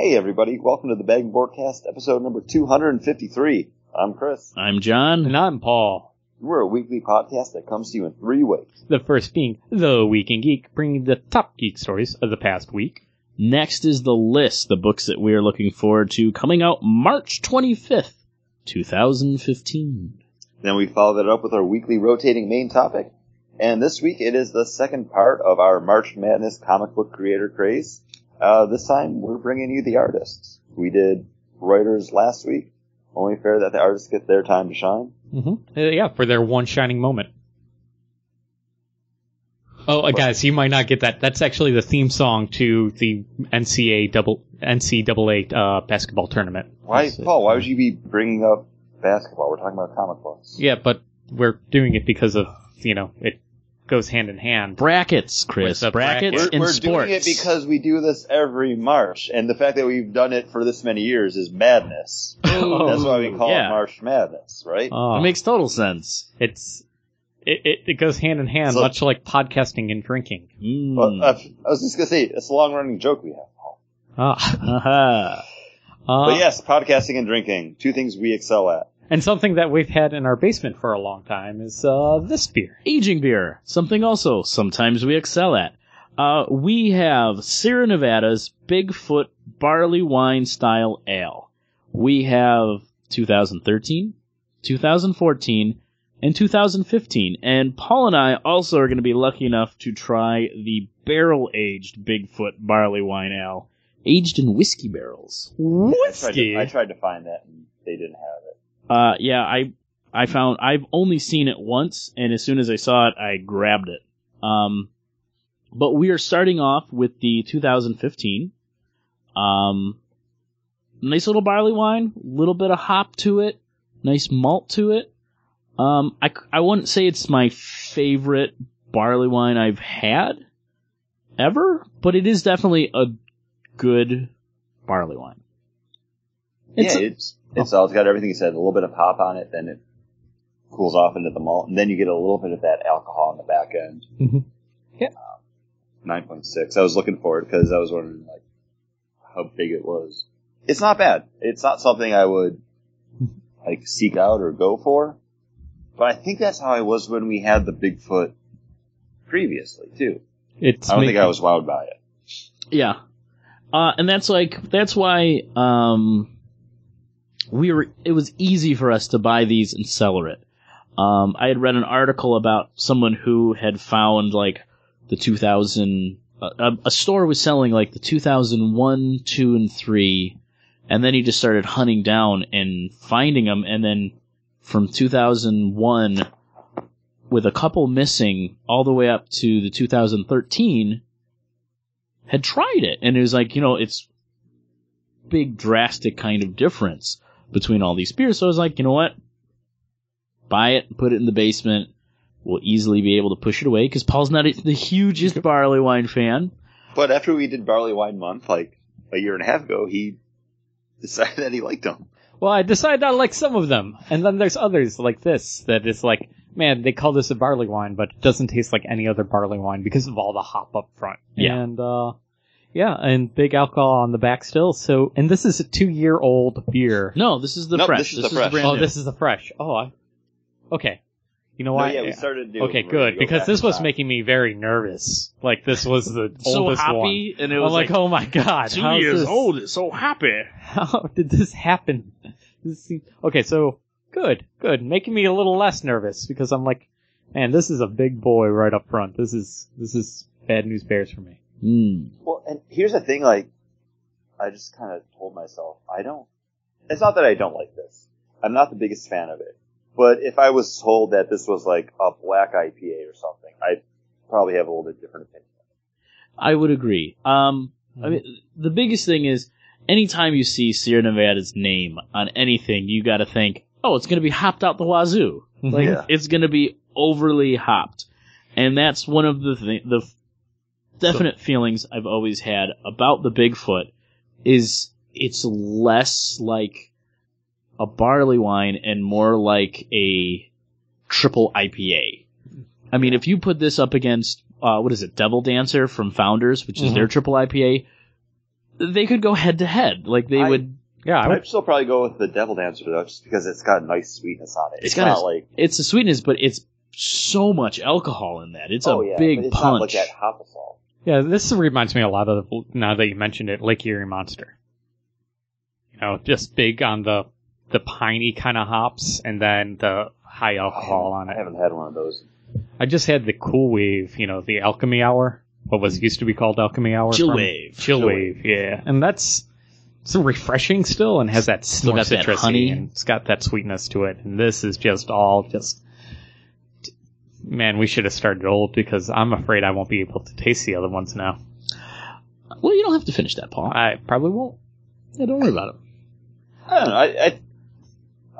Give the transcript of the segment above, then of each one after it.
Hey everybody, welcome to the Bag and Boardcast, episode number 253. I'm Chris. I'm John. And I'm Paul. We're a weekly podcast that comes to you in three ways. The first being The Week in Geek, bringing the top geek stories of the past week. Next is the list, the books that we are looking forward to coming out March 25th, 2015. Then we follow that up with our weekly rotating main topic. And this week it is the second part of our March Madness comic book creator craze. Uh, this time we're bringing you the artists. We did writers last week. Only fair that the artists get their time to shine. Mm-hmm. Uh, yeah, for their one shining moment. Oh, uh, guys, you might not get that. That's actually the theme song to the NCAA double NCAA uh, basketball tournament. Why. Paul? Why would you be bringing up basketball? We're talking about comic books. Yeah, but we're doing it because of you know it goes hand in hand. Brackets, Chris. What's up, brackets brackets? We're, in we're sports. doing it because we do this every March, and the fact that we've done it for this many years is madness. Oh, That's why we call yeah. it March Madness, right? Oh, It makes total sense. it's it, it, it goes hand in hand, So- much like podcasting and drinking. Mm. Well, uh, I was just gonna say it's a long running joke we have, Paul. Ah, Aha. uh, But yes, podcasting and drinking, two things we excel at. And something that we've had in our basement for a long time is uh, this beer. Aging beer, something also sometimes we excel at. Uh, we have Sierra Nevada's Bigfoot Barley Wine Style Ale. We have 2013, 2014, and 2015. And Paul and I also are going to be lucky enough to try the barrel aged Bigfoot Barley Wine Ale, aged in whiskey barrels. I tried, Whiskey. to, I tried to find that, and they didn't have it. Uh, yeah, I I found I've only seen it once, and as soon as I saw it, I grabbed it. Um, but we are starting off with the 2015. Um, nice little barley wine, little bit of hop to it, nice malt to it. Um, I I wouldn't say it's my favorite barley wine I've had ever, but it is definitely a good barley wine. It's yeah, a- it's it's all it's got everything you said. A little bit of hop on it, then it cools off into the malt, and then you get a little bit of that alcohol on the back end. Mhm. Nine point six. I was looking for it because I was wondering like how big it was. It's not bad. It's not something I would like seek out or go for, but I think that's how I was when we had the Bigfoot previously too. It's I don't think I was wowed by it. Yeah. Uh, and that's like, that's why, um, we were, it was easy for us to buy these and sell it. Um, I had read an article about someone who had found like the 2000, uh, a, store was selling like the 2001, 2, and 3, and then he just started hunting down and finding them, and then from 2001, with a couple missing, all the way up to the 2013, had tried it and it was like you know it's big drastic kind of difference between all these beers so i was like you know what buy it put it in the basement we'll easily be able to push it away because paul's not the hugest barley wine fan But after we did barley wine month, like a year and a half ago, he decided that he liked them. Well, I decided I like some of them, and then there's others like this that is like, man, they call this a barley wine, but it doesn't taste like any other barley wine because of all the hop up front. Yeah. And uh yeah, and big alcohol on the back still. So, and this is a two-year-old beer. no this is the Nope, fresh this is the fresh. brand oh, new. this is the fresh. Oh, I, okay. You know No, what? yeah, we started doing. okay, we're gonna good go because back this to was back. making me very nervous. Like this was the so oldest one. happy and it I'm was like, like, oh my god, two how's years this- old it's so happy How did this happen? This seem- okay, so good, good, making me a little less nervous because I'm like, man, this is a big boy right up front. This is this is bad news bears for me. Mm. Well, and here's the thing. Like, I just kind of told myself, I don't. It's not that I don't like this. I'm not the biggest fan of it. But if I was told that this was like a black IPA or something, I'd probably have a little bit different opinion. i would agree um I mean, the biggest thing is anytime you see Sierra Nevada's name on anything, you got to think, oh, it's going to be hopped out the wazoo. Like Yeah. it's going to be overly hopped, and that's one of the th- the f- definite feelings I've always had about the Bigfoot is it's less like a barley wine and more like a triple IPA. I mean, if you put this up against uh, what is it, Devil Dancer from Founders, which is Mhm. their triple IPA, they could go head to head. Like they I- would. Yeah, I I'd still probably go with the devil dancer though, just because it's got a nice sweetness on it. It's It's, got not a- like It's a sweetness, but it's so much alcohol in that. It's oh a yeah, big but it's punch. not like that hop assault. Yeah. This reminds me a lot of now that you mentioned it, Lake Erie Monster. You know, just big on the the piney kind of hops, and then the high alcohol on it. I haven't had one of those. I just had the Cool Wave, you know, the Alchemy Hour. What was used to be called Alchemy Hour? Chill from- wave. Chill Chill Wave, yeah, and that's it's refreshing still, and has that Still more got that citrusy, honey. and it's got that sweetness to it. And this is just all just. Man, we should have started old because I'm afraid I won't be able to taste the other ones now. Well, you don't have to finish that, Paul. I probably won't. yeah, don't worry about it. I don't know. I, I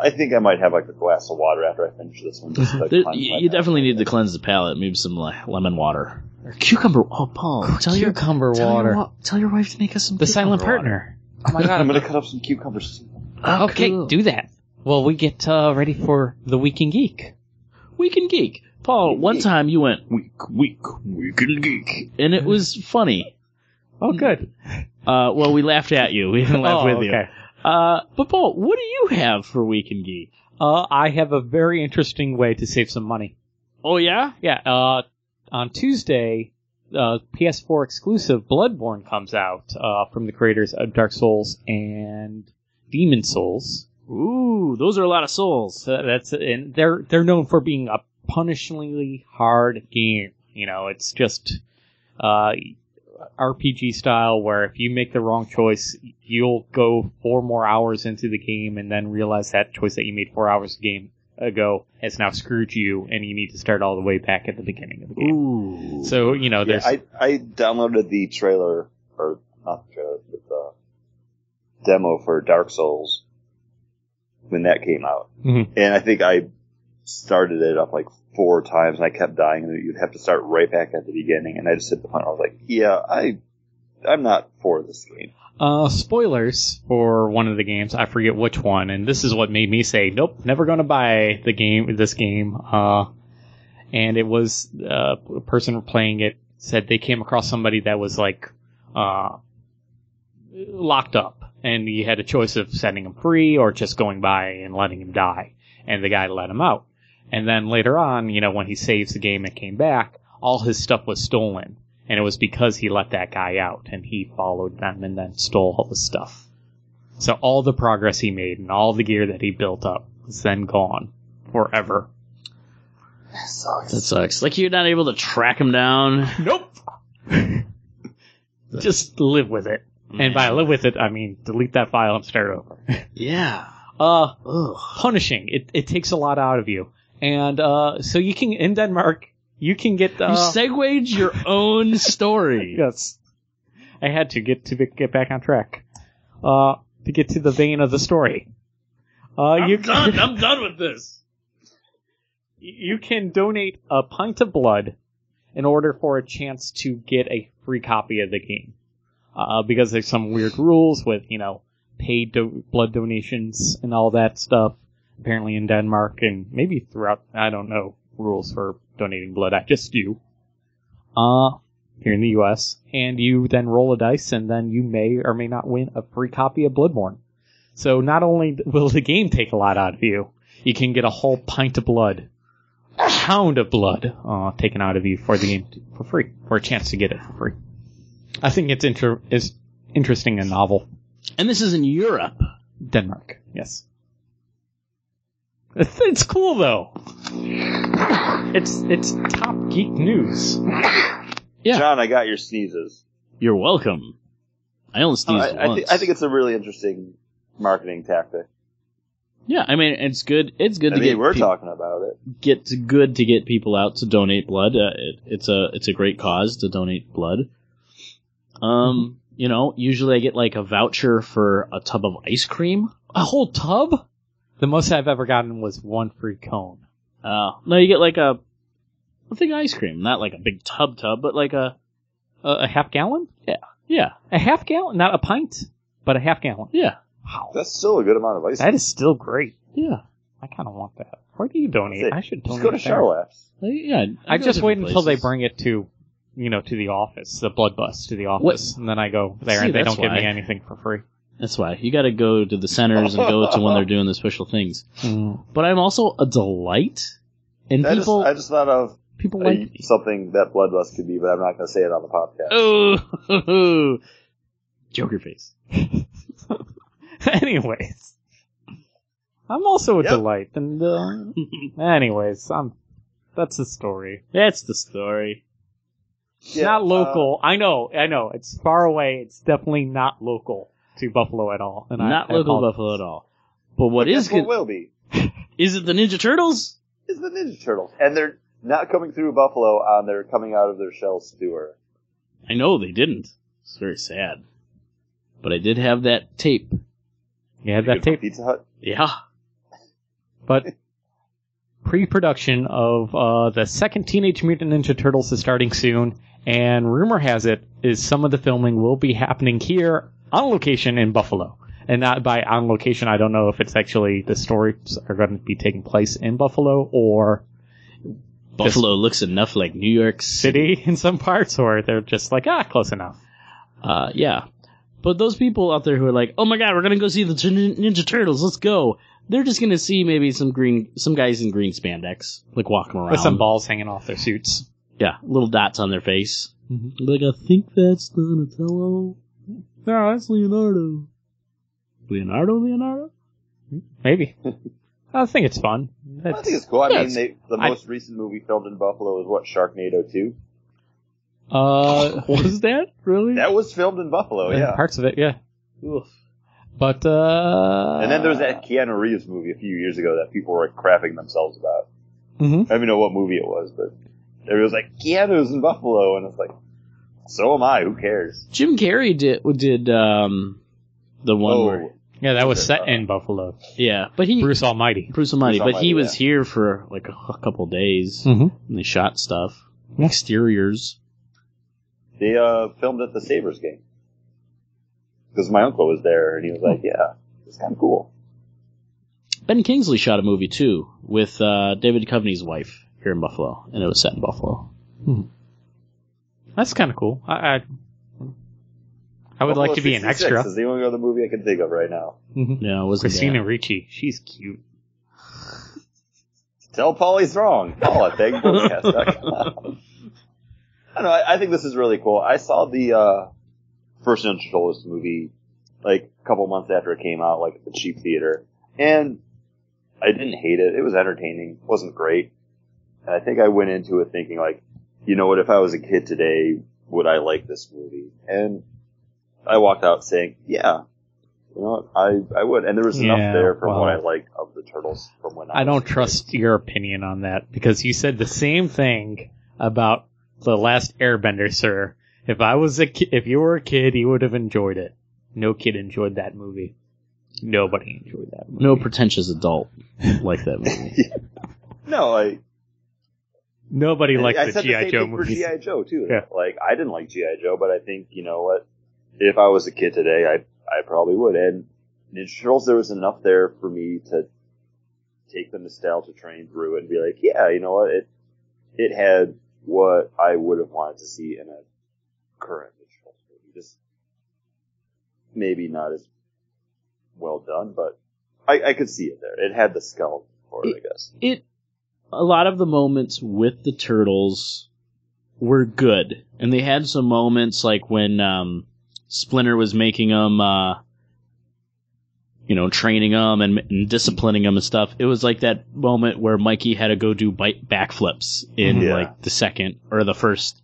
I think I might have like a glass of water after I finish this one. Just to, like, There, you you definitely need to cleanse the palate. Maybe some like, lemon water or cucumber. Oh, Paul, tell your cucumber tell your, tell your wife to make us some the silent cucumber water. partner. Oh my god, I'm gonna cut up some cucumbers. Oh, okay, cool. do that. Well, we get uh, ready for the Week in Geek. Week and Geek. Paul, Week one time you went week, week, week and geek, and it was funny. Oh, good. Uh, well, we laughed at you. We didn't laugh oh, with you. okay. Uh, but Paul, what do you have for Week and Geek? Uh, I have a very interesting way to save some money. Oh yeah, Yeah, uh, on Tuesday, uh, PS4 exclusive Bloodborne comes out uh, from the creators of Dark Souls and Demon Souls. ooh, those are a lot of souls. So that's and they're they're known for being a punishingly hard game. You know, it's just uh, RPG style where if you make the wrong choice, you'll go four more hours into the game and then realize that choice that you made four hours game ago has now screwed you, and you need to start all the way back at the beginning of the game. Ooh, So you know, Yeah, I I downloaded the trailer or not the trailer, but the demo for Dark Souls when that came out, Mhm. and I think I started it up like four times, and I kept dying, and you'd have to start right back at the beginning, and I just hit the point where I was like, yeah, I I'm not for this game. Uh, spoilers for one of the games. I forget which one, and this is what made me say, "Nope, never going to buy the game." This game, uh, and it was uh, a person playing it said they came across somebody that was like uh, locked up, and he had a choice of setting him free or just going by and letting him die, and the guy let him out. And then later on, you know, when he saves the game and came back, all his stuff was stolen and it was because he let that guy out and he followed them and then stole all the stuff. So all the progress he made and all the gear that he built up was then gone forever. that sucks. That sucks. Like you're not able to track him down. Nope. Just live with it. And by live with it, I mean delete that file and start over. Yeah. Uh, Ugh. punishing. It, it takes a lot out of you. And, uh, so you can, in Denmark, you can get, uh, you segued your own story. Yes. I had to get to get back on track. Uh, to get to the vein of the story. Uh, I'm you done. can, I'm done with this. you can donate a pint of blood in order for a chance to get a free copy of the game. Uh, because there's some weird rules with, you know, paid do- blood donations and all that stuff. Apparently in Denmark and maybe throughout, I don't know, rules for donating blood. I just do. Uh, here in the US. And you then roll a dice and then you may or may not win a free copy of Bloodborne. So not only will the game take a lot out of you, you can get a whole pint of blood, a pound of blood, uh, taken out of you for the game t- for free, for a chance to get it for free. I think it's inter- is interesting and novel. And this is in Europe. Denmark, yes. It's, cool though. It's it's top geek news. Yeah. John, I got your sneezes. You're welcome. I only I, sneezed I, once. thi- I think it's a really interesting marketing tactic. yeah, I mean, it's good. It's good I to mean, get we're peop- talking about it. get good to get people out to donate blood. Uh, it, it's a it's a great cause to donate blood. Um, you know, usually I get like a voucher for a tub of ice cream. A whole tub? The most I've ever gotten was one free cone. Uh, no, you get like a a thing of ice cream, not like a big tub tub, but like a A, a half gallon? yeah, yeah, A half gallon? Not a pint, but a half gallon. yeah, Wow. That's still a good amount of ice. That is still great. yeah, I kind of want that. Where do you donate? Say, I should Just go to there. Charlotte's. Yeah. I go just different wait until they places. bring it to you know, to the office, the blood bus to the office, and then I go there See, and they that's don't give me why. anything for free. That's why you got to go to the centers and go to when they're doing the special things. But I'm also a delight, and I just, people I just thought of people uh, like me. something that Bloodlust could be, but I'm not going to say it on the podcast. Oh, Joker face. anyways, I'm also a Yep. delight, and uh, anyways, I'm. That's the story. That's the story. It's not uh, local. I know. I know. It's far away. It's definitely not local to Buffalo at all. And Not I local apologize. Buffalo at all. But what guess is good? what will be Is it the Ninja Turtles? is the Ninja Turtles, and they're not coming through Buffalo on their coming out of their shell sewer. I know they didn't. It's very sad. But I did have that tape. Yeah, that tape. Pizza Hut. Yeah. But pre-production of uh, the second Teenage Mutant Ninja Turtles is starting soon, and rumor has it is some of the filming will be happening here on location in Buffalo. And not by on location, I don't know if it's actually the stories are going to be taking place in Buffalo or Buffalo looks enough like New York City. city in some parts, or they're just like ah, close enough. Uh, yeah. But those people out there who are like, "Oh my god, we're gonna go see the Nin- Ninja Turtles. Let's go." They're just gonna see maybe some green, some guys in green spandex, like walking around With some balls hanging off their suits. Yeah, little dots on their face. Mhm. Like, I think that's Donatello. No, that's Leonardo. Leonardo, Leonardo. Maybe. I think it's fun. I think it's cool. I Yeah, mean, they, the I- most recent movie filmed in Buffalo is what Sharknado Two. uh, Was that really? That was filmed in Buffalo, yeah. Parts of it, yeah. Oof. But uh, And then there was that Keanu Reeves movie a few years ago that people were crapping themselves about. hmm I don't even know what movie it was, but it was like Keanu's in Buffalo, and it's like, so am I. Who cares? Jim Carrey did did um the one Oh, where Yeah, that was set uh, in Buffalo. yeah, but he Bruce Almighty. Bruce Almighty, Bruce but he Almighty, was here for like a, a couple days Mm-hmm. and they shot stuff, exteriors. they uh filmed at the Sabres game because my uncle was there, and he was like, "Yeah, it's kind of cool." Ben Kingsley shot a movie too with uh, David Duchovny's wife here in Buffalo, and it was set in Buffalo. That's kind of cool. I, I, I would like to be an 66 extra. Is the only other movie I can think of right now. Mhm. Yeah, it wasn't Christina that. Ricci, she's cute. Tell Paul he's wrong. Paul at bagpodcast.com. I don't know. I, I think this is really cool. I saw the uh, first Ninja Turtles movie like a couple months after it came out, like at the cheap theater, and I didn't hate it. It was entertaining. It wasn't great, and I think I went into it thinking like, you know what? If I was a kid today, would I like this movie? And I walked out saying, yeah. You know, what? I I would, and there was enough there from what I like of the turtles from when I, I don't was a kid. trust your opinion on that because you said the same thing about the last Airbender, sir. If I was a ki- if you were a kid, you would have enjoyed it. No kid enjoyed that movie. Nobody enjoyed that movie. No pretentious adult like that movie. No, I Nobody liked I the said the GI same Joe thing for movies. GI Joe too. Yeah. Like I didn't like GI Joe, but I think you know what? If I was a kid today, I I probably would. And Ninja Turtles, there was enough there for me to take the nostalgia train through it and be like, yeah, you know what? It it had what I would have wanted to see in a current Ninja Turtles movie. Just maybe not as well done, but I, I could see it there. It had the skull for it, I guess. it a lot of the moments with the turtles were good and they had some moments like when um splinter was making them uh you know training them and, and disciplining them and stuff it was like that moment where mikey had to go do bite backflips in Yeah. like the second or the first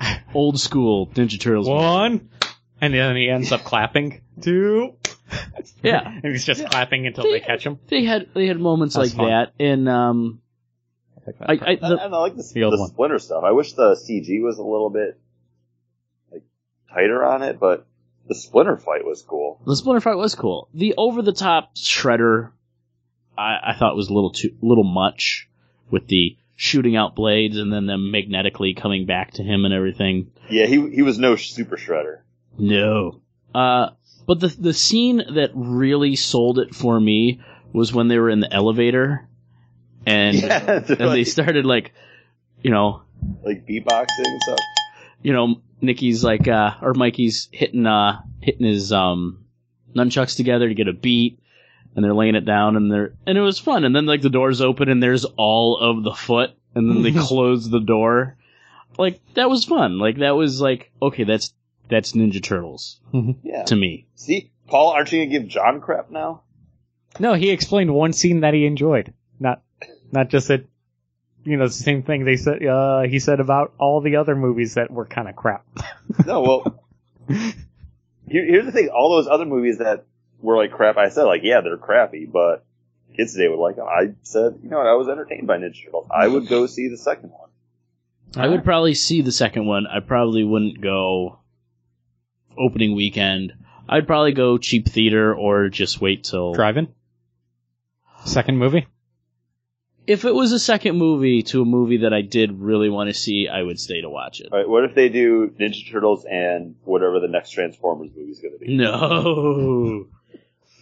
old school ninja turtles movie. One, and then he ends up clapping. Two, yeah and he's just clapping until they catch him. they had they had moments That's like fun. that and um I, I, I, the, I like the, The old the one. Splinter stuff. I wish the CG was a little bit like tighter on it, but the Splinter fight was cool. The Splinter fight was cool. The over the top Shredder, I, I thought was a little too, little much with the shooting out blades and then them magnetically coming back to him and everything. Yeah, he he was no Super Shredder. No. Uh, but the the scene that really sold it for me was when they were in the elevator and Yeah, and they started like, you know, like beatboxing and stuff. you know, Nikki's like, uh, or Mikey's hitting, uh, hitting his, um, nunchucks together to get a beat. And they're laying it down and they're, and it was fun. And then like the doors open and there's all of the foot and then they close the door. Like, that was fun. Like, that was like, okay, that's, that's Ninja Turtles Yeah. to me. See, Paul, aren't you gonna give John crap now? No, he explained one scene that he enjoyed, not not just that. You know, the same thing they said. Uh, he said about all the other movies that were kind of crap. No, well, here, here's the thing. All those other movies that were like crap, I said like, yeah, they're crappy, but kids today would like them. I said, you know, what, I was entertained by Ninja Turtles. I would go see the second one. I would probably see the second one. I probably wouldn't go opening weekend. I'd probably go cheap theater or just wait till. Drive-in. Second movie. If it was a second movie to a movie that I did really want to see, I would stay to watch it. All right, what if they do Ninja Turtles and whatever the next Transformers movie is going to be? No.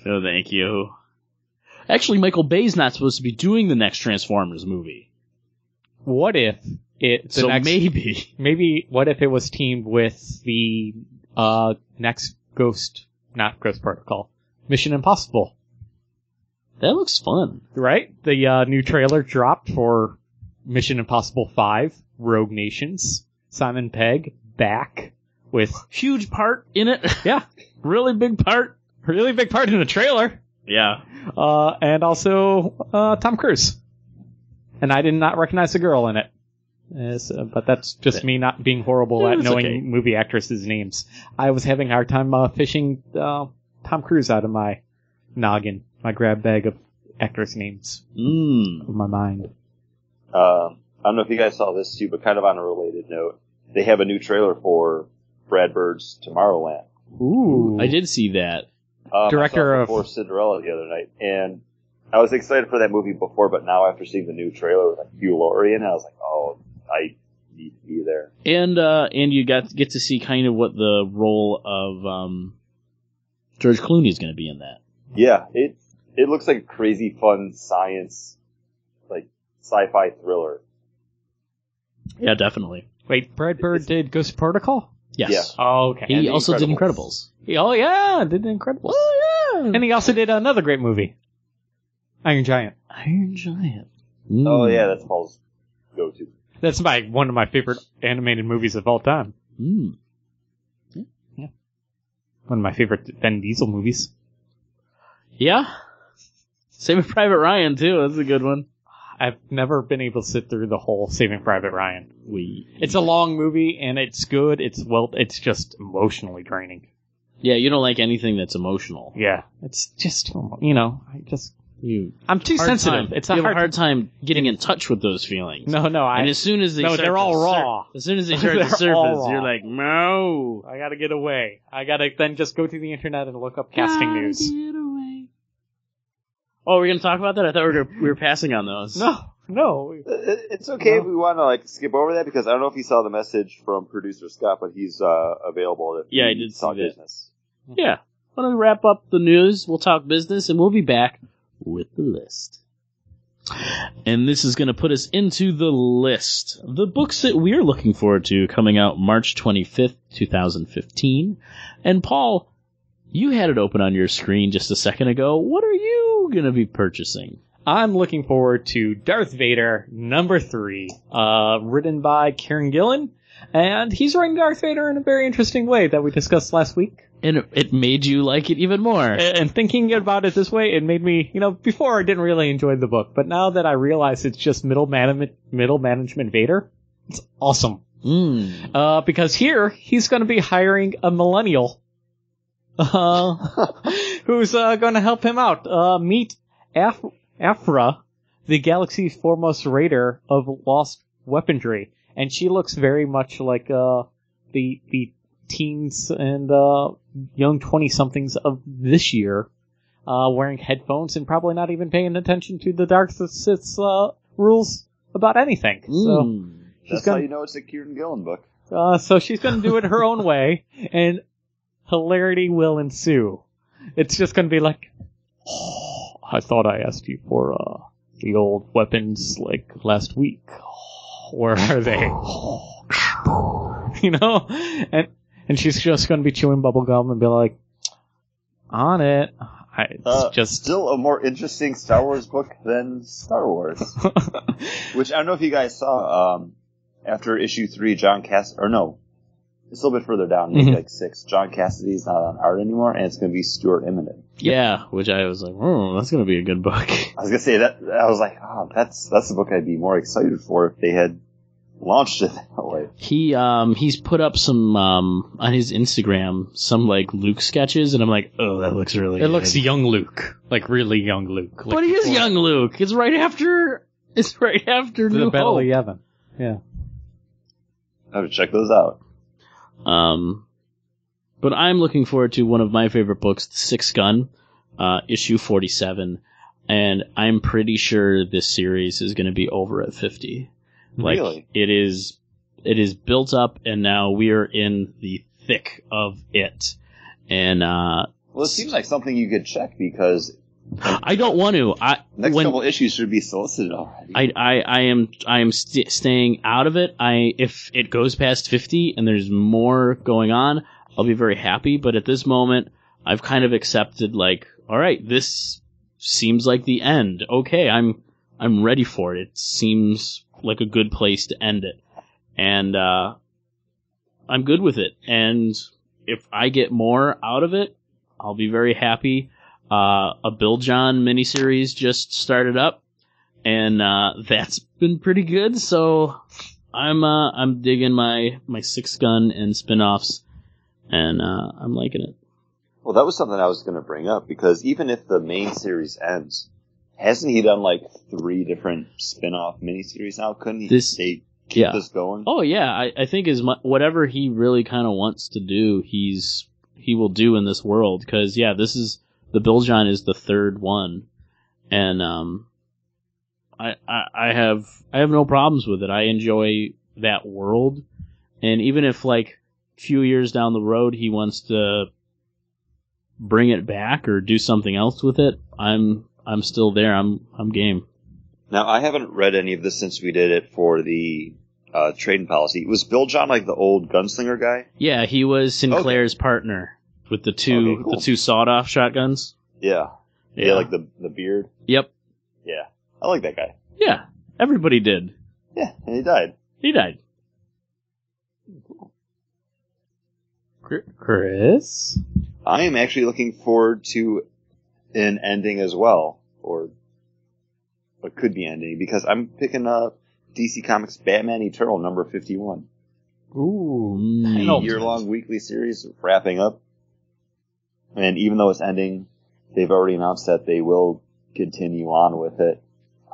No, thank you. Actually, Michael Bay's not supposed to be doing the next Transformers movie. What if it? The so next, maybe. maybe what if it was teamed with the uh next Ghost, not Ghost Protocol, Mission Impossible, That looks fun. right? The uh, new trailer dropped for Mission Impossible Five: Rogue Nations. Simon Pegg back with Huge part in it. yeah, really big part. really big part in the trailer. Yeah. Uh, and also uh, Tom Cruise. And I did not recognize the girl in it. Uh, but that's just me not being horrible Yeah, at knowing okay. movie actresses' names. I was having a hard time uh, fishing uh, Tom Cruise out of my noggin, my grab bag of actress names Mm. of my mind. Um, I don't know if you guys saw this too, but kind of on a related note, they have a new trailer for Brad Bird's Tomorrowland. Ooh, I did see that. Um, Director I saw it of- before Cinderella the other night, and I was excited for that movie before, but now after seeing the new trailer with like Hugh Laurie in, I was like, oh, I need to be there. And uh and you got get to see kind of what the role of um George Clooney is going to be in that. Yeah, it it looks like a crazy fun science, like sci-fi thriller. Yeah, definitely. Wait, Brad Bird did Ghost Protocol? Yes. Yeah. Oh, okay. He And The also did Incredibles. Incredibles. He- oh yeah, did the Incredibles. Oh yeah. And he also did another great movie, Iron Giant. Iron Giant. Oh Mm. yeah, that's Paul's go-to. That's my one of my favorite animated movies of all time. Mm. Yeah. One of my favorite Vin Diesel movies. Yeah. Saving Private Ryan too. That's a good one. I've never been able to sit through the whole Saving Private Ryan. We. It's a long movie and it's good. It's well, it's just emotionally draining. Yeah, you don't like anything that's emotional. Yeah, it's just you know, I just You. I'm too sensitive. time. It's you a have hard, a hard time getting in touch with those feelings. No, no, I and as soon as they no, they're all sur- raw. as soon as they start to surface, you're like, no. I gotta get away. I gotta then just go to the internet and look up casting Gotta news. Get away. Oh, we're gonna talk about that. I thought we were we were passing on those. No, no. It- it- It's okay if we want to like skip over that because I don't know if you saw the message from producer Scott, but he's uh, available. If Yeah, I you did saw see that. business. Yeah. Why don't we wrap up the news? We'll talk business, and we'll be back with the list. And this is going to put us into the list. The books that we're looking forward to coming out March 25th, 2015. And Paul, you had it open on your screen just a second ago. What are you going to be purchasing? I'm looking forward to Darth Vader number three, uh, written by Kieran Gillen. and he's writing Darth Vader in a very interesting way that we discussed last week. And it- made you like it even more. And thinking about it this way, it made me, you know, before I didn't really enjoy the book, but now that I realize it's just middle management, middle management Vader, it's awesome. Mm. Uh, because here he's going to be hiring a millennial, uh, who's uh, going to help him out. Uh, meet Af- Afra, the galaxy's foremost raider of lost weaponry, and she looks very much like uh, the the teens and uh, young twenty somethings of this year, uh, wearing headphones and probably not even paying attention to the Dark Sith's uh, rules about anything. So. Mm. She's That's how gonna- you know it's a Kieran Gillen book. Uh, so she's going to do it her own way, and hilarity will ensue. It's just going to be like, oh, I thought I asked you for uh, the old weapons like last week. Where are they? you know, and and she's just going to be chewing bubble gum and be like, on it. I, it's Uh, just still a more interesting Star Wars book than Star Wars. Which I don't know if you guys saw. Um, after issue three, John Cass or no, it's a little bit further down, maybe Mhm. like six. John Cassaday's not on art anymore, and it's going to be Stuart Immonen. Yeah, which I was like, oh, that's gonna be a good book. I was gonna say that. I was like, oh, that's that's the book I'd be more excited for if they had launched it that way. He um he's put up some um on his Instagram some like Luke sketches, and I'm like, oh, that looks really. it looks young Luke, like really young Luke. Like but he is young Luke. It's right after. It's right after The New Battle Hope. of Yavin. Yeah. I have to check those out. Um, but I'm looking forward to one of my favorite books, The Sixth Gun, uh, issue 47, and I'm pretty sure this series is going to be over at 50. Like Really? it is, it is built up, and now we are in the thick of it. And uh, Well, it seems like something you could check because I don't want to. I next when, couple issues should be solicited already. I, I, I am I am st- staying out of it. I if it goes past fifty and there's more going on, I'll be very happy. But at this moment, I've kind of accepted like, all right, this seems like the end. Okay, I'm I'm ready for it. It seems like a good place to end it, and uh, I'm good with it. And if I get more out of it, I'll be very happy. Uh, a Bill John miniseries just started up and uh, that's been pretty good. So I'm uh, I'm digging my my six gun and spin-offs, and uh, I'm liking it. Well, that was something I was going to bring up because even if the main series ends, hasn't he done like three different spin-off miniseries now? Couldn't he This- keep yeah. this going? Oh yeah, I, I think as mu- whatever he really kind of wants to do, he's he will do in this world. Because yeah, this is the Bill John is the third one, and um, I, I I have I have no problems with it. I enjoy that world, and even if like a few years down the road he wants to bring it back or do something else with it, I'm I'm still there. I'm I'm game. Now, I haven't read any of this since we did it for the uh, trading policy. Was Bill John like the old gunslinger guy? Yeah, he was Sinclair's partner with the two Okay, cool. the two sawed off shotguns. Yeah. yeah. like the the beard. Yep. Yeah, I like that guy. Yeah. Everybody did. Yeah, and he died. He died. Chris? I am actually looking forward to an ending as well, or what could be ending, because I'm picking up DC Comics Batman Eternal number 51. Ooh. Mm. A year-long weekly series wrapping up. And even though it's ending, they've already announced that they will continue on with it.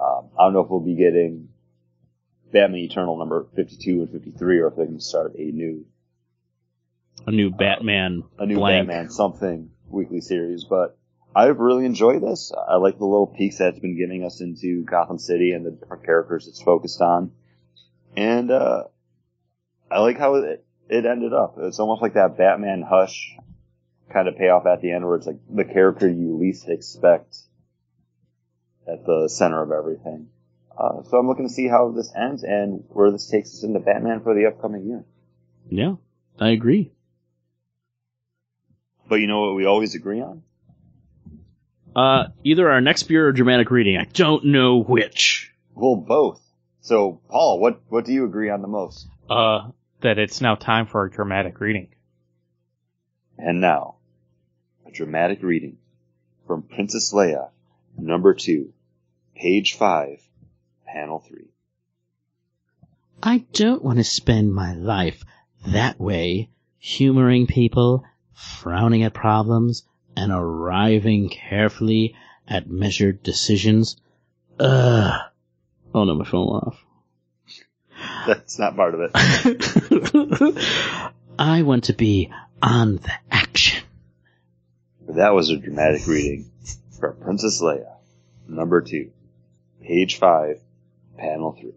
Um, I don't know if we'll be getting Batman Eternal number 52 and 53, or if they're going to start a new A new Batman. a new blank. Batman something weekly series, but I've really enjoyed this. I like the little peeks that it's been giving us into Gotham City and the different characters it's focused on. And, uh, I like how it, it ended up. It's almost like that Batman Hush kind of payoff at the end where it's like the character you least expect at the center of everything. Uh, so I'm looking to see how this ends and where this takes us into Batman for the upcoming year. Yeah. I agree. But you know what we always agree on? Uh, either our next beer or dramatic reading. I don't know which. Well, both. So, Paul, what what do you agree on the most? Uh, that it's now time for a dramatic reading. And now, a dramatic reading from Princess Leia, number two, page five, panel three. I don't want to spend my life that way, humoring people, frowning at problems, and arriving carefully at measured decisions. Ugh. Oh no, my phone went off. That's not part of it. I want to be on the action. That was a dramatic reading from Princess Leia, number two, page five, panel three.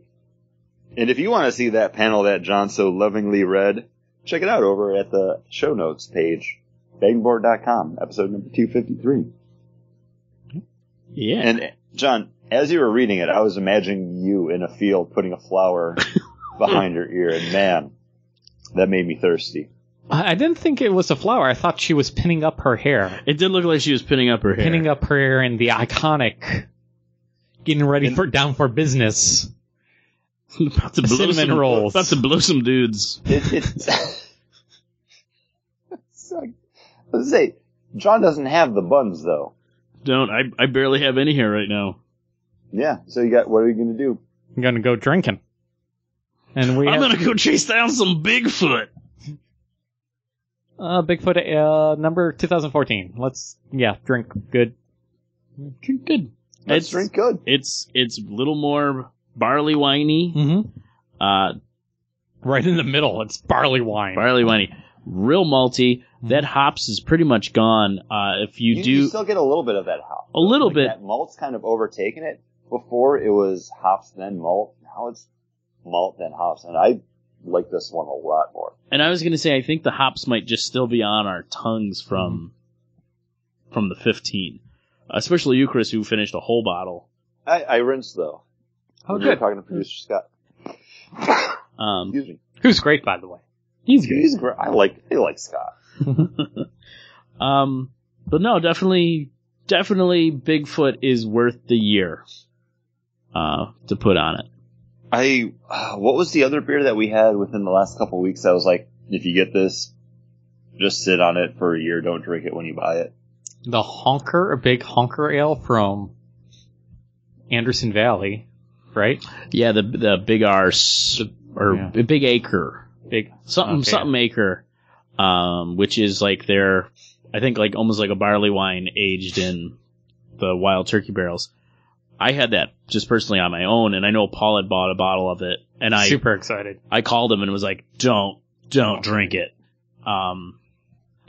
And if you want to see that panel that John so lovingly read, check it out over at the show notes page, bangboard.com, episode number 253. Yeah. And John, as you were reading it, I was imagining you in a field putting a flower behind your ear, and man, That made me thirsty. I I didn't think it was a flower. I thought she was pinning up her hair. It did look like she was pinning up her hair. Pinning up her hair in the iconic getting ready In- for down for business. about to blow Cinnamon some, rolls. About to blow some dudes. It, it's. It's like- Let's say John doesn't have the buns though. Don't I? I barely have any hair right now. Yeah. So you got what are you gonna do? I'm gonna go drinking. And we I'm have, gonna go chase down some Bigfoot. Uh, Bigfoot uh, number 2014. Let's yeah, drink good. Drink good. Let's It's drink good. it's it's a little more barley winey. Mm-hmm. Uh, Right in the middle, it's barley wine. barley winey, real malty. That hops is pretty much gone. Uh, if you, You, do you still get a little bit of that hop. a little Like, bit, That malt's kind of overtaken it. Before it was hops then malt. Now it's malt then hops, and I like this one a lot more. and I was gonna say I think the hops might just still be on our tongues from from the 15, especially you, Chris, who finished a whole bottle. I, I rinsed though. Oh, When you were good. Talking to producer Scott. Um, Excuse me. Who's great, by the way. he's good. He's great. I like I like Scott. Um, but no, definitely, definitely, Bigfoot is worth the year uh, to put on it. I uh, what was the other beer that we had within the last couple of weeks? I was like, if you get this, just sit on it for a year. Don't drink it when you buy it. The honker, a big honker ale from Anderson Valley, right? Yeah, the the big arse or yeah. big acre, Big something Okay. something acre, um, which is like their, I think like almost like a barley wine aged in the wild turkey barrels. I had that just personally on my own, and I know Paul had bought a bottle of it, and I super excited. I called him and was like, "Don't, don't drink it." Um,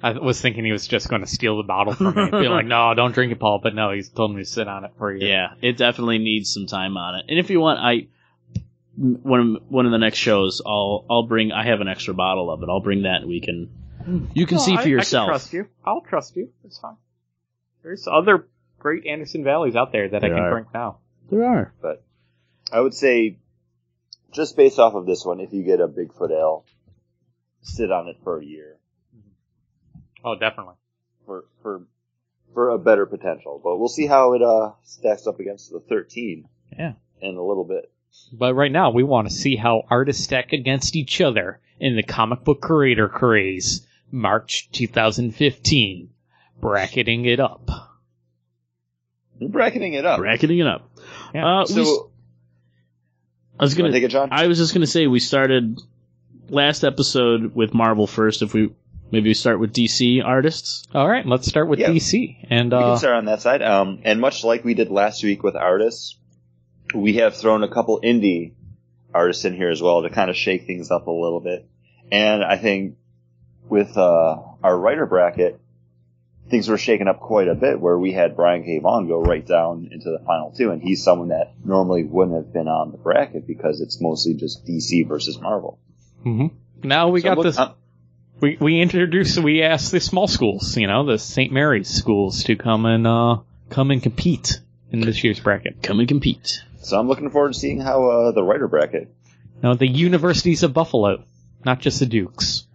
I was thinking he was just going to steal the bottle from me, be like, "No, don't drink it, Paul." But no, he's told me to sit on it for you. yeah, it definitely needs some time on it. And if you want, I one of, one of the next shows, I'll I'll bring. I have an extra bottle of it. I'll bring that, and we can you can see for yourself. I can trust you. I'll trust you. It's fine. There's other great Anderson Valleys out there that I can are. drink now. There are. But I would say, just based off of this one, if you get a Bigfoot ale, sit on it for a year Oh, definitely. for for for a better potential. But we'll see how it uh stacks up against the 13 Yeah. in a little bit. But right now, we want to see how artists stack against each other in the comic book creator craze, March 2015. Bracketing it up. We're bracketing it up. Bracketing it up. Yeah. Uh, we, so, I was gonna. take it, John? I was just gonna say we started last episode with Marvel first. If we maybe we start with DC artists. All right, let's start with Yeah. DC. And we uh, can start on that side. Um, and much like we did last week with artists, we have thrown a couple indie artists in here as well to kind of shake things up a little bit. And I think with uh, our writer bracket, things were shaken up quite a bit where we had Brian K. Vaughan go right down into the final two, and he's someone that normally wouldn't have been on the bracket because it's mostly just DC versus Marvel. mhm. now we So got look- this. uh, we we introduced. We asked the small schools, you know, the St. Mary's schools, to come and uh, come and compete in this year's bracket. Come and compete. so I'm looking forward to seeing how uh, the writer bracket. Now the universities of Buffalo, not just the Dukes.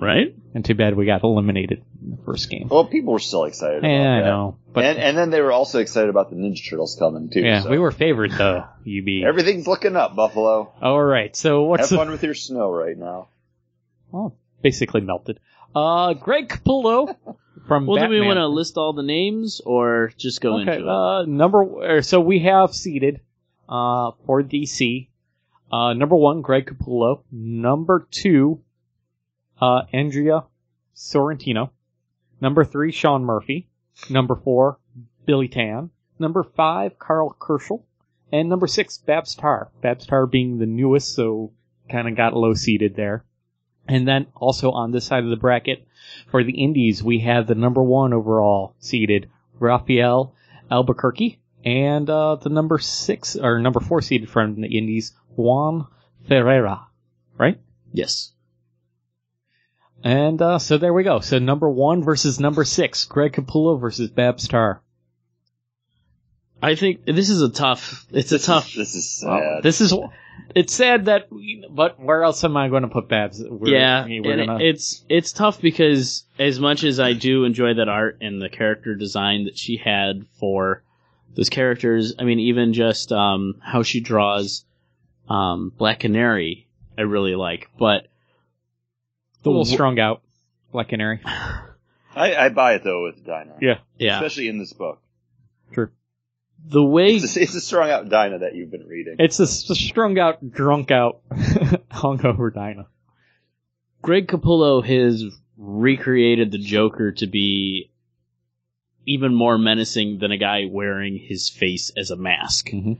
Right? And too bad we got eliminated in the first game. Well, people were still excited. About yeah, I that. know. But and, and then they were also excited about the Ninja Turtles coming too. yeah, so. we were favored though. UB. Everything's looking up, Buffalo. All right. So what's Have the fun with your snow right now. well, basically melted. Uh, Greg Capullo from Well, do we want to list all the names or just go okay, into it? uh, number so we have seated uh for DC. Uh, number one, Greg Capullo. Number two, uh, Andrea Sorrentino. Number three, Sean Murphy. Number four, Billy Tan. Number five, Karl Kerschl. And number six, Babs Tarr. Babs Tarr being the newest, so kind of got low seated there. And then also on this side of the bracket, for the Indies, we have the number one overall seeded Rafael Albuquerque, and uh, the number six or number four seeded from the Indies, Juan Ferreyra, right? yes. And uh, so there we go. So number one versus number six, Greg Capullo versus Babs Tarr. I think this is a tough. It's a tough. This is Well, sad. this is it's sad that we, but where else am I going to put Babs? We're, yeah, we're and gonna, it's it's tough because as much as I do enjoy that art and the character design that she had for those characters, I mean, even just um, how she draws um, Black Canary, I really like. But a little wh- strung out, Black Canary. I, I buy it though with Dinah. Yeah. yeah, Especially in this book. True. the way It's a, it's a strung out Dinah that you've been reading. It's a strung out, drunk out, hungover Dinah. Greg Capullo has recreated the Joker to be even more menacing than a guy wearing his face as a mask. Mm-hmm.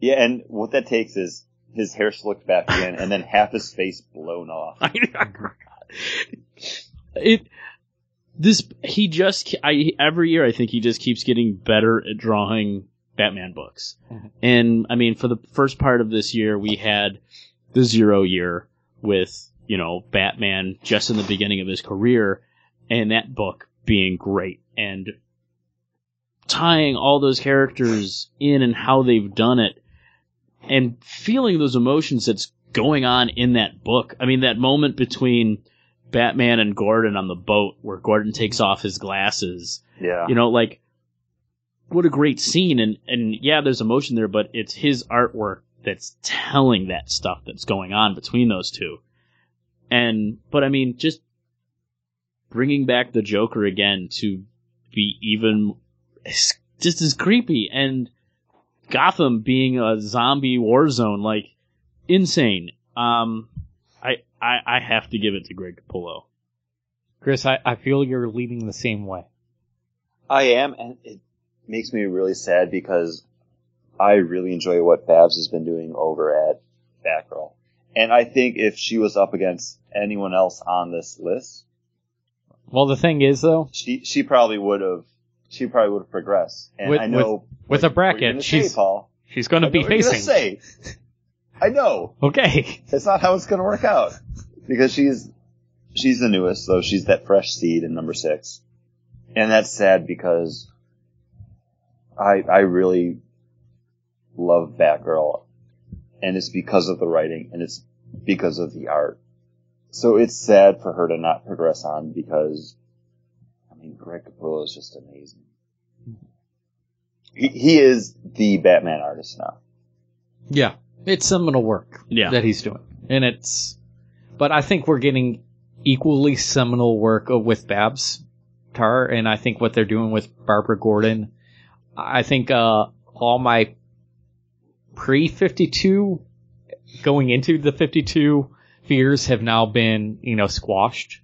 Yeah, and what that takes is his hair slicked back again, and then half his face blown off. it this he just I every year I think he just keeps getting better at drawing Batman books. Mhm. And I mean for the first part of this year we had the 0 year with, you know, Batman just in the beginning of his career and that book being great and tying all those characters in and how they've done it and feeling those emotions that's going on in that book. I mean, that moment between Batman and Gordon on the boat where Gordon takes off his glasses, Yeah. you know, like, what a great scene. And, and yeah, there's emotion there, but it's his artwork that's telling that stuff that's going on between those two. And, but I mean, just bringing back the Joker again to be even just as creepy and Gotham being a zombie war zone, like insane. Um, I, I, I have to give it to Greg Capullo. Chris, I, I feel you're leading the same way. I am, and it makes me really sad because I really enjoy what Babs has been doing over at Batgirl. And I think if she was up against anyone else on this list, Well, the thing is, though, she she probably would have she probably would have progressed. And With- I know with a what you're bracket, she's say, Paul. she's going to be what facing. Say. I know Okay. it's not how it's going to work out because she's she's the newest, so she's that fresh seed in number six, and that's sad because I I really love Batgirl, and it's because of the writing and it's because of the art. So it's sad for her to not progress on because, I mean, Greg Capullo is just amazing. He, he is the Batman artist now. Yeah. It's seminal work Yeah. that he's doing. And it's, but I think we're getting equally seminal work with Babs Tarr, and I think what they're doing with Barbara Gordon. I think, uh, all my pre 52 going into the 52 fears have now been, you know, squashed.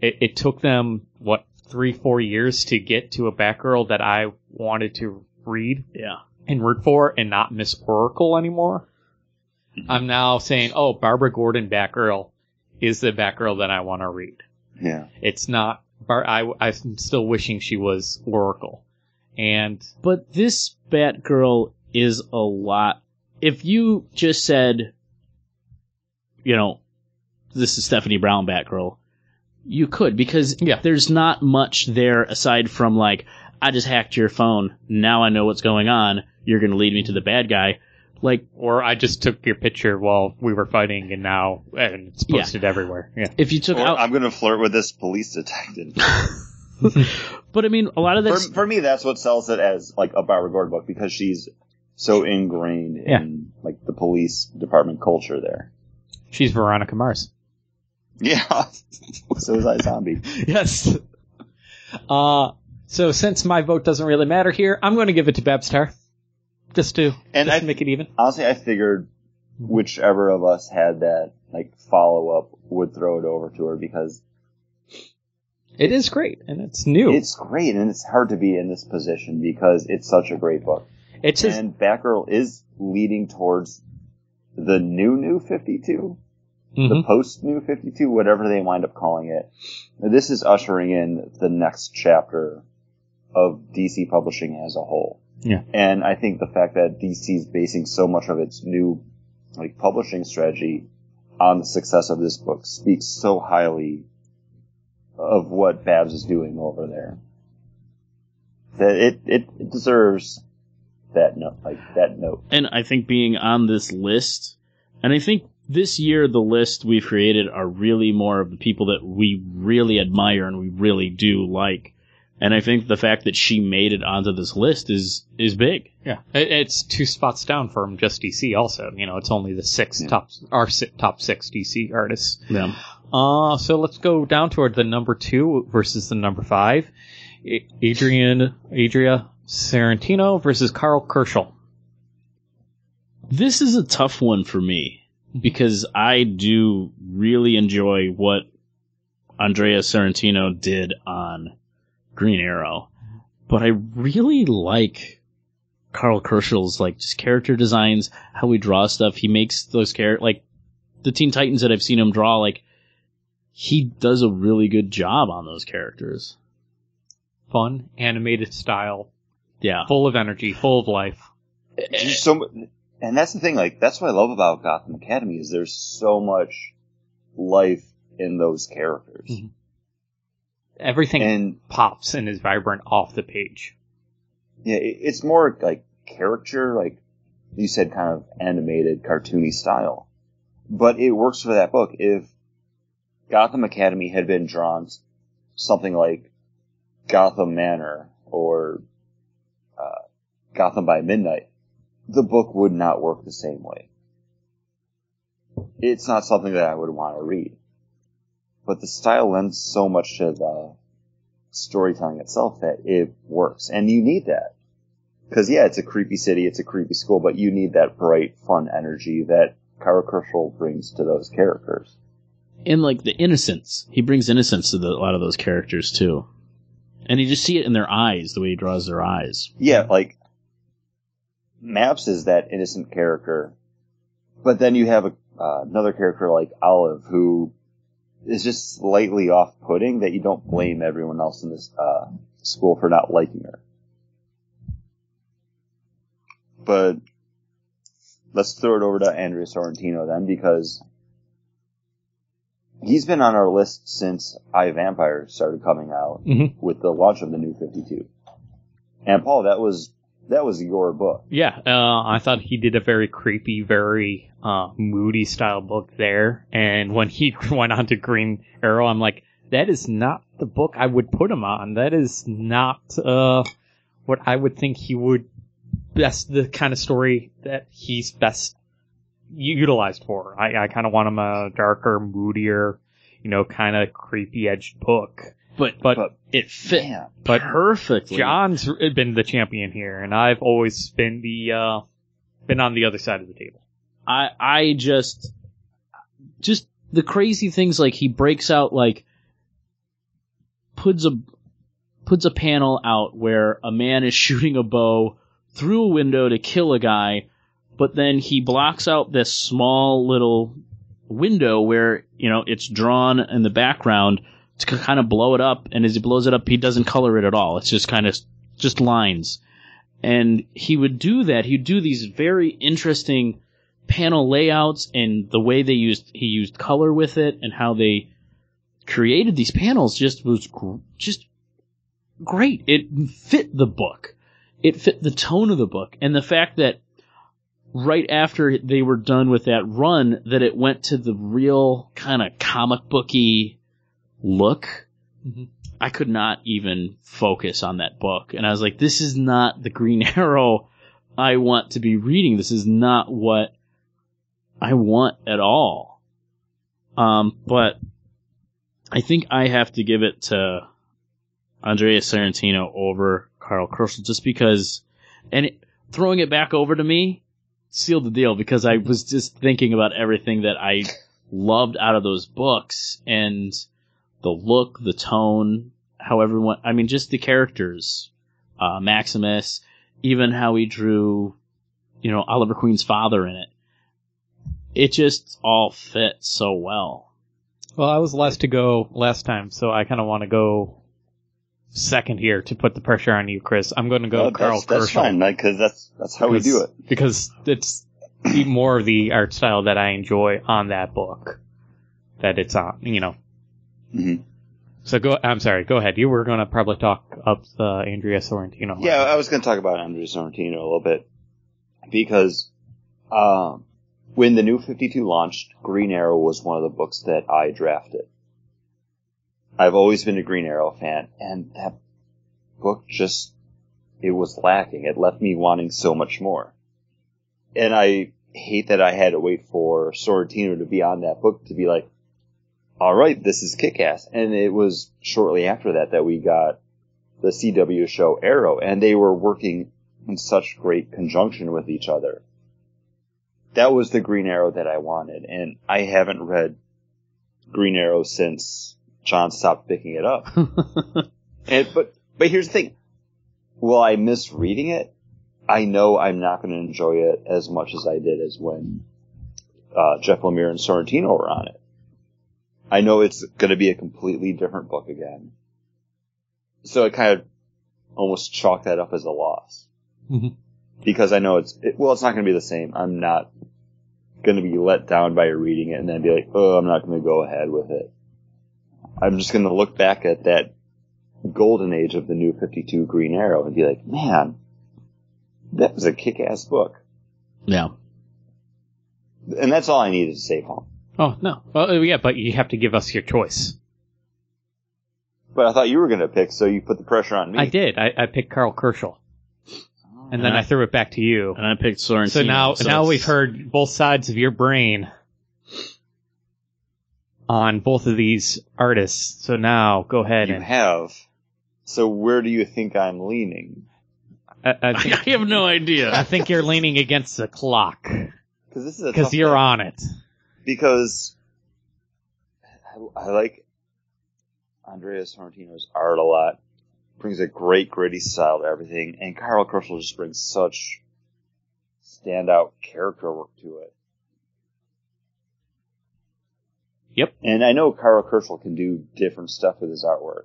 It, it took them, what, three, four years to get to a Batgirl that I wanted to read Yeah. and root for and not Miss Oracle anymore. Mm-hmm. I'm now saying, oh, Barbara Gordon Batgirl is the Batgirl that I want to read. Yeah. It's not, Bar- I, I'm still wishing she was Oracle. And But this Batgirl is a lot. If you just said, you know, this is Stephanie Brown Batgirl, you could because Yeah. there's not much there aside from like, I just hacked your phone. Now I know what's going on. You're going to lead me to the bad guy. Like, or I just took your picture while we were fighting and now and it's Yeah. posted everywhere. Yeah. if you took Or out, I'm going to flirt with this police detective. but I mean, a lot of for, for me, that's what sells it as like a Barbara Gordon book because she's so ingrained Yeah. in like the police department culture there. She's Veronica Mars. Yeah. so is iZombie. yes. Uh, so since my vote doesn't really matter here, I'm going to give it to Babs Tarr. Just to, And just I- to make it even. Honestly, I figured whichever of us had that like follow up would throw it over to her because It is great and it's new. it's great and it's hard to be in this position because it's such a great book. It's just, and Batgirl is leading towards the new new 52. the Mhm. post New 52, whatever they wind up calling it. This is ushering in the next chapter of DC publishing as a whole. Yeah. And I think the fact that DC is basing so much of its new like publishing strategy on the success of this book speaks so highly of what Babs is doing over there. That it, it, it deserves that note, like that note. and I think being on this list, and I think this year the list we've created are really more of the people that we really admire and we really do like. And I think the fact that she made it onto this list is is big. Yeah, it, it's two spots down from just DC. Also, you know, it's only the six Yeah. top our top six DC artists. Yeah. Uh, so let's go down toward the number two versus the number five. Adrian Adria Sorrentino versus Karl Kerschl. This is a tough one for me because I do really enjoy what Andrea Sorrentino did on Green Arrow, but I really like Karl Kerschl's like just character designs, how he draws stuff. He makes those characters like the Teen Titans that I've seen him draw. Like he does a really good job on those characters. Fun, animated style, Yeah, full of energy, full of life. There's so and that's the thing. Like that's what I love about Gotham Academy is there's so much life in those characters, Mhm. Everything and pops and is vibrant off the page. yeah, it's more like caricature, like you said, kind of animated, cartoony style. But it works for that book. If Gotham Academy had been drawn something like Gotham Manor or uh, Gotham by Midnight, the book would not work the same way. It's not something that I would want to read. But the style lends so much to the storytelling itself that it works. And you need that. Cause yeah, it's a creepy city, it's a creepy school, but you need that bright, fun energy that Karl Kerschl brings to those characters. and like the innocence, he brings innocence to the, a lot of those characters too, and you just see it in their eyes, the way he draws their eyes. Yeah, like, Maps is that innocent character, but then you have a, uh, another character like Olive who is just slightly off-putting that you don't blame everyone else in this, uh, school for not liking her. But, let's throw it over to Andrea Sorrentino then because he's been on our list since I Vampire started coming out Mhm. with the launch of the new 52. And Paul, that was that was your book. Yeah, uh, I thought he did a very creepy, very uh, moody style book there. And when he went on to Green Arrow, I'm like, that is not the book I would put him on. That is not uh, what I would think he would best the kind of story that he's best utilized for. I, I kind of want him a darker, moodier, you know, kind of creepy edged book. But But, But- it fit Man, but perfectly. John's been the champion here, and I've always been the uh, been on the other side of the table. I I just just the crazy things like he breaks out like puts a puts a panel out where a man is shooting a bow through a window to kill a guy, but then he blocks out this small little window where you know it's drawn in the background to kind of blow it up, and as he blows it up, he doesn't color it at all. It's just kind of just lines. And he would do that. He'd do these very interesting panel layouts and the way they used he used color with it and how they created these panels just was gr- just great. It fit the book. It fit the tone of the book and the fact that right after they were done with that run that it went to the real kind of comic booky look. Mhm. I could not even focus on that book and I was like this is not the Green Arrow I want to be reading. This is not what I want at all. Um, but I think I have to give it to Andrea Sorrentino over Karl Kerschl just because, and it, throwing it back over to me sealed the deal because I was just thinking about everything that I loved out of those books and the look, the tone, how everyone, I mean, just the characters, uh, Maximus, even how he drew, you know, Oliver Queen's father in it. It just all fit so well. Well, I was last to go last time, so I kind of want to go second here to put the pressure on you, Chris. I'm going to go Oh, Karl that's, that's Kerschl fine, because that's that's how we do it. because it's more of the art style that I enjoy on that book that it's on. You know, hmm So go. I'm sorry. Go ahead. You were going to probably talk up uh, Andrea Sorrentino. Yeah, I was going to talk about Andrea Sorrentino a little bit because um, when the New 52 launched, Green Arrow was one of the books that I drafted. I've always been a Green Arrow fan, and that book just it was lacking. It left me wanting so much more, and I hate that I had to wait for Sorrentino to be on that book to be like, all right, this is kick-ass. And it was shortly after that that we got the CW show Arrow, and they were working in such great conjunction with each other. That was the Green Arrow that I wanted, and I haven't read Green Arrow since John stopped picking it up. and, but but here's the thing: will I miss reading it? I know I'm not going to enjoy it as much as I did as when uh, Jeff Lemire and Sorrentino were on it. I know it's going to be a completely different book again. So I kind of almost chalk that up as a loss. Mhm. Because I know it's, it, well, it's not going to be the same. I'm not going to be let down by reading it and then be like, oh, I'm not going to go ahead with it. I'm just going to look back at that golden age of the new 52 Green Arrow and be like, man, that was a kick-ass book. yeah. And that's all I needed to say, Paul. Oh no. Well, uh, yeah, but you have to give us your choice. But I thought you were going to pick, so you put the pressure on me. I did. I, I picked Karl Kerschl, and then Yeah. I threw it back to you. And I picked Sorrentino. So now, so now it's- we've heard both sides of your brain on both of these artists. So now, go ahead You and have. So where do you think I'm leaning? I, I, I have no idea. I think you're leaning against the clock Because this is because you're one. on it. Because I, I like Andrea Sorrentino's art a lot. Brings a great gritty style to everything, and Karl Kerschl just brings such standout character work to it. Yep. And I know Karl Kerschl can do different stuff with his artwork.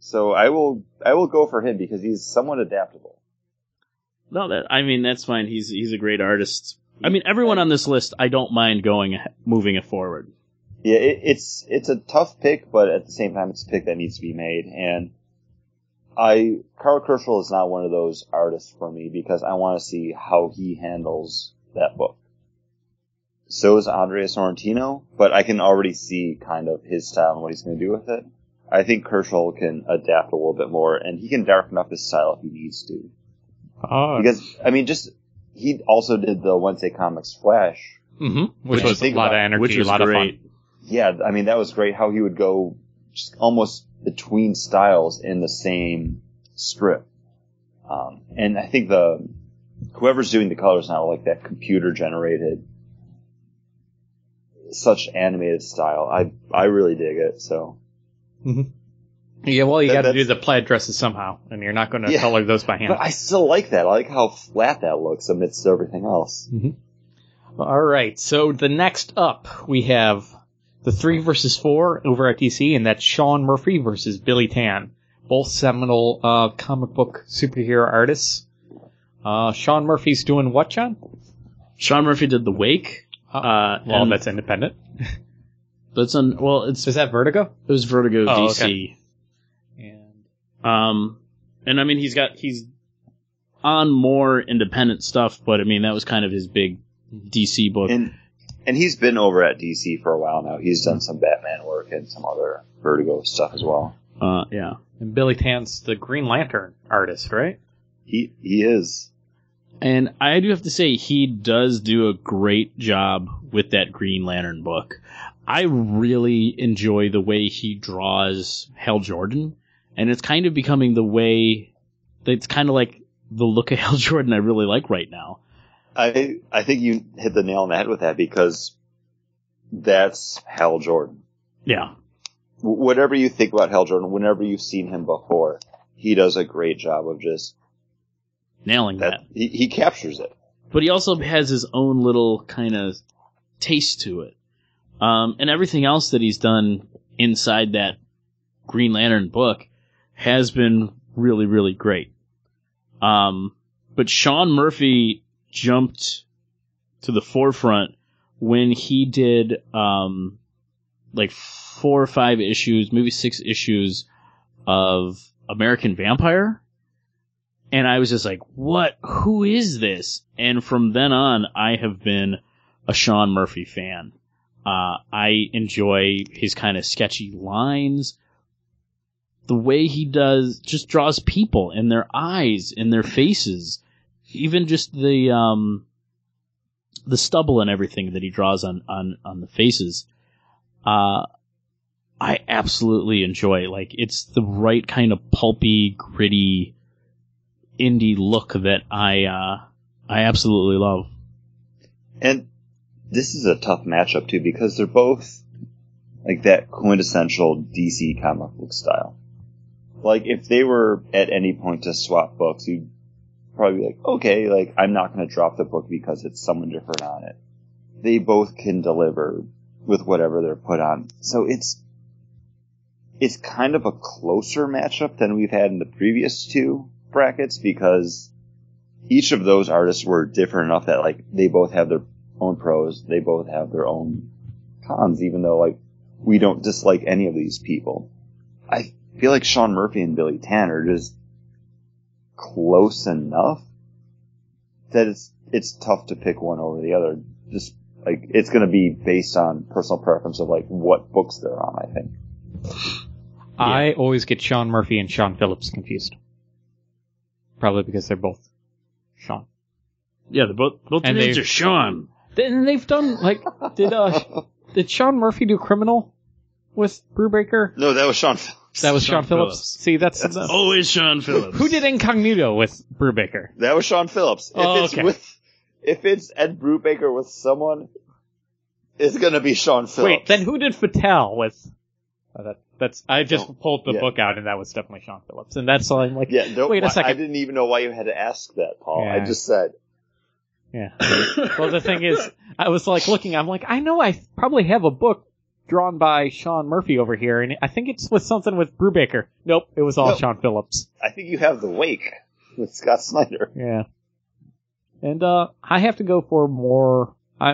So I will I will go for him because he's somewhat adaptable. No, that I mean that's fine. He's he's a great artist. I mean, everyone on this list, I don't mind going moving it forward. Yeah, it, it's it's a tough pick, but at the same time, it's a pick that needs to be made. And I Karl Kerschl is not one of those artists for me because I want to see how he handles that book. So is Andrea Sorrentino, but I can already see kind of his style and what he's going to do with it. I think Kerschl can adapt a little bit more, and he can darken up his style if he needs to. Oh, Because I mean, just he also did the Wednesday Comics Flash hmm which Which was a think lot of about- energy, which was a lot great. of fun. yeah, I mean that was great how he would go just almost between styles in the same strip. Um, and I think the whoever's doing the colors now, like that computer generated, such animated style. I I really dig it. So Yeah, well, you That- got to do the plaid dresses somehow, and you're not going to Yeah. color those by hand. but I still like that. I like how flat that looks amidst everything else. All right, so the next up we have the three versus four over at DC, and that's Sean Murphy versus Billy Tan, both seminal uh, comic book superhero artists. Uh, Sean Murphy's doing what, John? Sean Murphy did the Wake. Uh, Well, and that's independent. that's on. Well, it's Is that Vertigo? it was Vertigo Oh, DC. okay. And Um, and I mean, he's got he's on more independent stuff, but I mean that was kind of his big DC book. And and he's been over at DC for a while now. He's done some Batman work and some other Vertigo stuff as well. Uh, yeah. and Billy Tan's the Green Lantern artist, right? He he is. And I do have to say, he does do a great job with that Green Lantern book. I really enjoy the way he draws Hal Jordan, and it's kind of becoming the way it's kind of like the look of Hal Jordan I really like right now. I I think you hit the nail on the head with that because that's Hal Jordan. Yeah. W- whatever you think about Hal Jordan, whenever you've seen him before, he does a great job of just Nailing that. that. He, he captures it. but he also has his own little kind of taste to it. Um, and everything else that he's done inside that Green Lantern book has been really, really great. Um, but Sean Murphy jumped to the forefront when he did, um, like four or five issues, maybe six issues of American Vampire. And I was just like, what? Who is this? And from then on, I have been a Sean Murphy fan. Uh, I enjoy his kind of sketchy lines. The way he does, just draws people in their eyes, in their faces. Even just the, um, the stubble and everything that he draws on, on, on the faces. Uh, I absolutely enjoy. Like, it's the right kind of pulpy, gritty, indie look that I, uh, I absolutely love. And this is a tough matchup too because they're both like that quintessential DC comic book style. Like if they were at any point to swap books, you'd probably be like, okay, like I'm not going to drop the book because it's someone different on it. They both can deliver with whatever they're put on. So it's it's kind of a closer matchup than we've had in the previous two brackets because each of those artists were different enough that like they both have their own pros, they both have their own cons, even though like we don't dislike any of these people. I feel like Sean Murphy and Billy Tanner just close enough that it's it's tough to pick one over the other. Just like it's going to be based on personal preference of like what books they're on. I think. I always get Sean Murphy and Sean Phillips confused. Probably because they're both Sean. Yeah, the both both And names are Sean. Then they've done like did uh did Sean Murphy do Criminal with Brubaker? No, that was Sean. Phillips. That was Sean Sean, Phillips. Phillips. See, that's, That's- that's Always Sean Phillips. who did Incognito with Brubaker? That was Sean Phillips. If Oh, it's okay. with, if it's Ed Brubaker with someone, it's gonna be Sean Phillips. Wait, then who did Fatale with? Oh, that, that's I just Oh, pulled the yeah. book out and that was definitely Sean Phillips, and that's all I'm like. yeah, don't, Wait a second. I didn't even know why you had to ask that, Paul. I just said. Yeah. well, the thing is, I was like looking. I'm like, I know I probably have a book drawn by Sean Murphy over here, and I think it's with something with Brubaker. Nope, it was all Nope. Sean Phillips. I think you have the Wake with Scott Snyder. Yeah. And uh I have to go for more. I,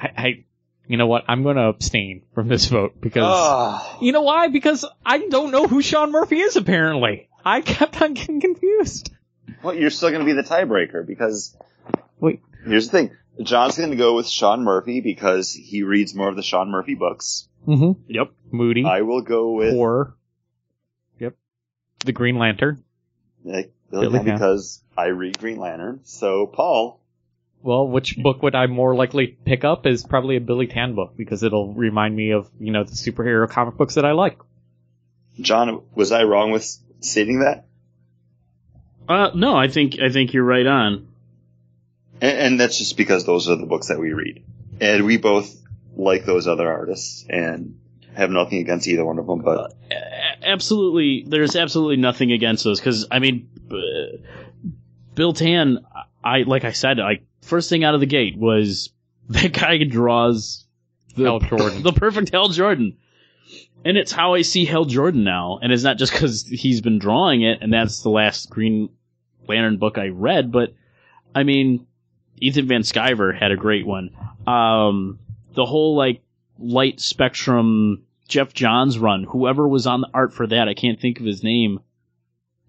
I, I you know what? I'm going to abstain from this vote because Ah, you know why? Because I don't know who Sean Murphy is. Apparently, I kept on getting confused. well, you're still going to be the tiebreaker because Wait. here's the thing: John's going to go with Sean Murphy because he reads more of the Sean Murphy books. Mm-hmm. Yep. Moody I will go with or yep, the Green Lantern. Nick Billy Billy Tan Tan. because I read Green Lantern. So Paul, Well, which book would I more likely pick up is probably a Billy Tan book because it'll remind me of you know the superhero comic books that I like. John, was I wrong with stating that? Uh, no, I think I think you're right on. And, and that's just because those are the books that we read, and we both like those other artists and have nothing against either one of them. But A- absolutely, there's absolutely nothing against those because I mean, uh, Bill Tan. I like I said, like first thing out of the gate was that guy draws the, Hal Jordan. the perfect Hal Jordan. And it's how I see Hal Jordan now. And it's not just because he's been drawing it and that's the last Green Lantern book I read, but I mean, Ethan Van Sciver had a great one. Um, the whole like light spectrum Geoff Johns run, whoever was on the art for that, I can't think of his name,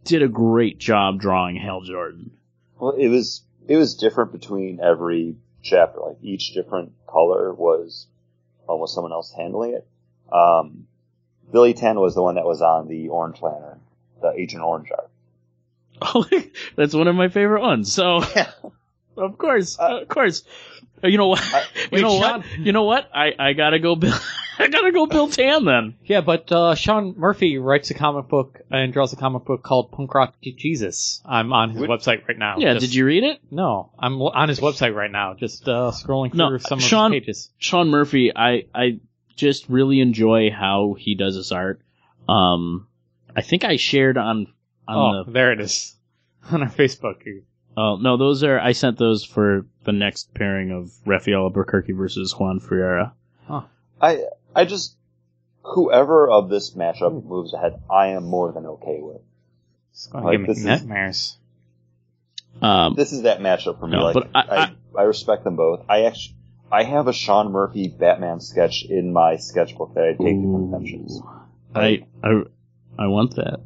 did a great job drawing Hal Jordan. well, it was it was different between every chapter. Like each different color was almost someone else handling it. Um, Billy Tan was the one that was on the Orange Lantern, the Agent Orange art. Oh, that's one of my favorite ones. So, of course, of course. Uh, You know what? you wait, know Sean- what? You know what? I, I gotta go Bill. I gotta go Bill Tan then. Yeah, but uh, Sean Murphy writes a comic book and draws a comic book called Punk Rock Jesus. I'm on his Would- website right now. Yeah. Just- Did you read it? No, I'm on his website right now, just uh, scrolling No, through some Sean- of his pages. Sean Murphy. I I just really enjoy how he does his art. Um, I think I shared on on Oh, the. there it is on our Facebook. Oh no, those are I sent those for the next pairing of Rafael Albuquerque versus Juan Ferreyra. I I just whoever of this matchup moves ahead, I am more than okay with. It's going Like, give this me is- nightmares. Um, This is that matchup for me. No, like but I- I, I respect them both. I actually I have a Sean Murphy Batman sketch in my sketchbook that I take to conventions. I, I, I want that.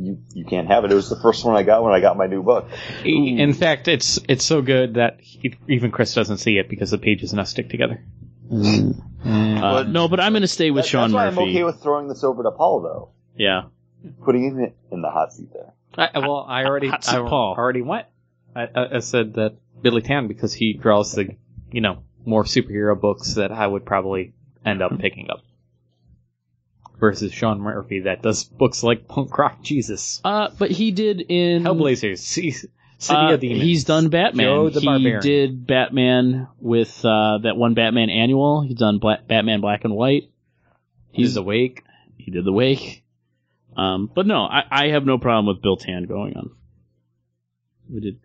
You you can't have it. It was the first one I got when I got my new book. In fact, it's it's so good that he, even Chris doesn't see it because the pages now stick together. Uh, But- no, but I'm going to stay with That- Sean that's why Murphy. I'm okay with throwing this over to Paul though. yeah. Putting him in the hot seat there. I, well, I already Hot I seat Paul. already went. I, I, I said that Billy Tan because he draws the you know more superhero books that I would probably end up picking up. Versus Sean Murphy that does books like Punk Rock Jesus, Uh, but he did in Hellblazers, C- City Uh, of Demons. He's done Batman. Joe the he Barbarian. did Batman with uh, that one Batman annual. He's done Bla- Batman Black and White. He's awake. He did the Wake. Um, but no, I, I have no problem with Bill Tan going on. We did.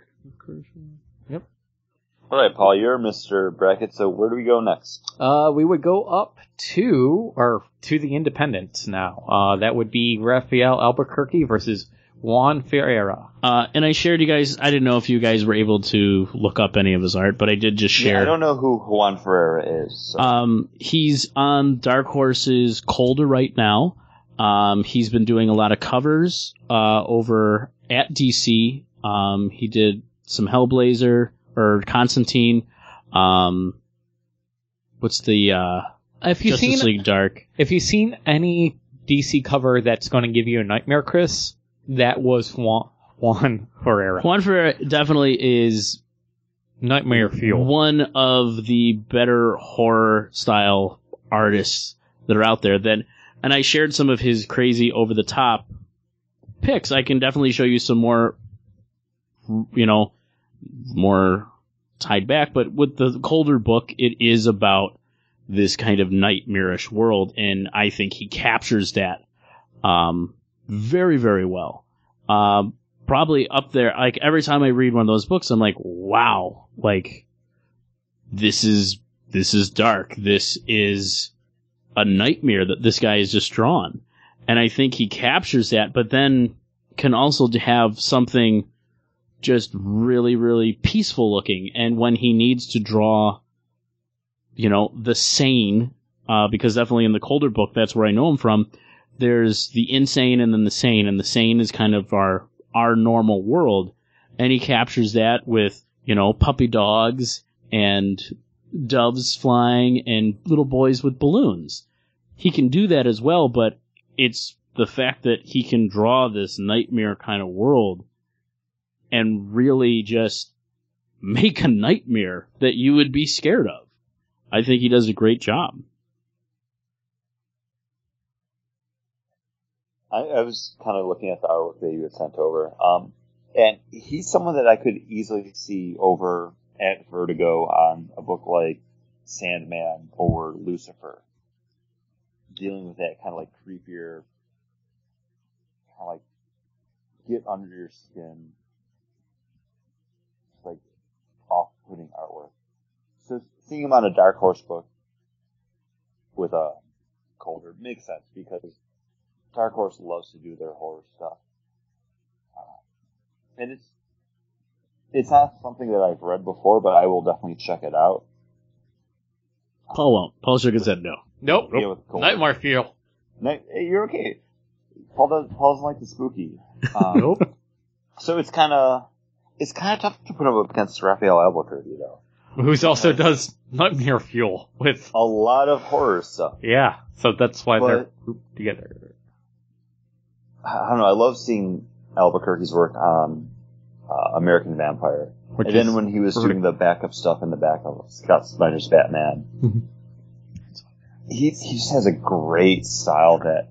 All right, Paul, you're Mr. Bracket. So where do we go next? Uh, we would go up to or to the Independent now. Uh, that would be Rafael Albuquerque versus Juan Ferreyra. Uh, and I shared you guys. I didn't know if you guys were able to look up any of his art, but I did just Yeah, share. I don't know who Juan Ferreyra is. So. Um, he's on Dark Horse's Colder right now. Um, he's been doing a lot of covers uh, over at DC. Um, he did some Hellblazer or Constantine. Um, what's the uh, If you've Justice seen League Dark? if you've seen any DC cover that's going to give you a nightmare, Chris, that was Juan, Juan Ferreyra. Juan Ferreyra definitely is Nightmare Fuel. one of the better horror style artists that are out there. Then, and I shared some of his crazy over the top picks. I can definitely show you some more, you know, more tied back. But with the colder book, it is about this kind of nightmarish world, and I think he captures that um, very, very well. Um, probably up there. Like every time I read one of those books, I'm like, wow, like this is this is dark. This is a nightmare that this guy has just drawn, and I think he captures that. But then can also have something just really, really peaceful looking. And when he needs to draw, you know, the sane, uh, because definitely in the colder book, that's where I know him from. There's the insane and then the sane, and the sane is kind of our our normal world, and he captures that with you know puppy dogs and doves flying and little boys with balloons. He can do that as well, but it's the fact that he can draw this nightmare kind of world and really just make a nightmare that you would be scared of. I think he does a great job. I, I was kind of looking at the artwork that you had sent over, um, and he's someone that I could easily see over at Vertigo on a book like Sandman or Lucifer, dealing with that kind of like creepier, kind of like get under your skin, off-putting artwork. So seeing him on a Dark Horse book with a colder makes sense because Dark Horse loves to do their horror stuff. Uh, and it's, it's not something that I've read before, but I will definitely check it out. Paul won't. Paul shook his head no. Nope. Yeah, with. Nightmare Fuel. No, hey, you're okay. Paul does, Paul doesn't like the spooky. Um, Nope. So it's kind of, it's kind of tough to put up against Rafael Albuquerque, though. Who's also does Nightmare Fuel with A lot of horror stuff. yeah. So that's why they're But- grouped together. I don't know. I love seeing Albuquerque's work on uh, American Vampire. Which and then when he was doing the backup stuff in the back of Scott Snyder's Batman, Mhm. he he just has a great style that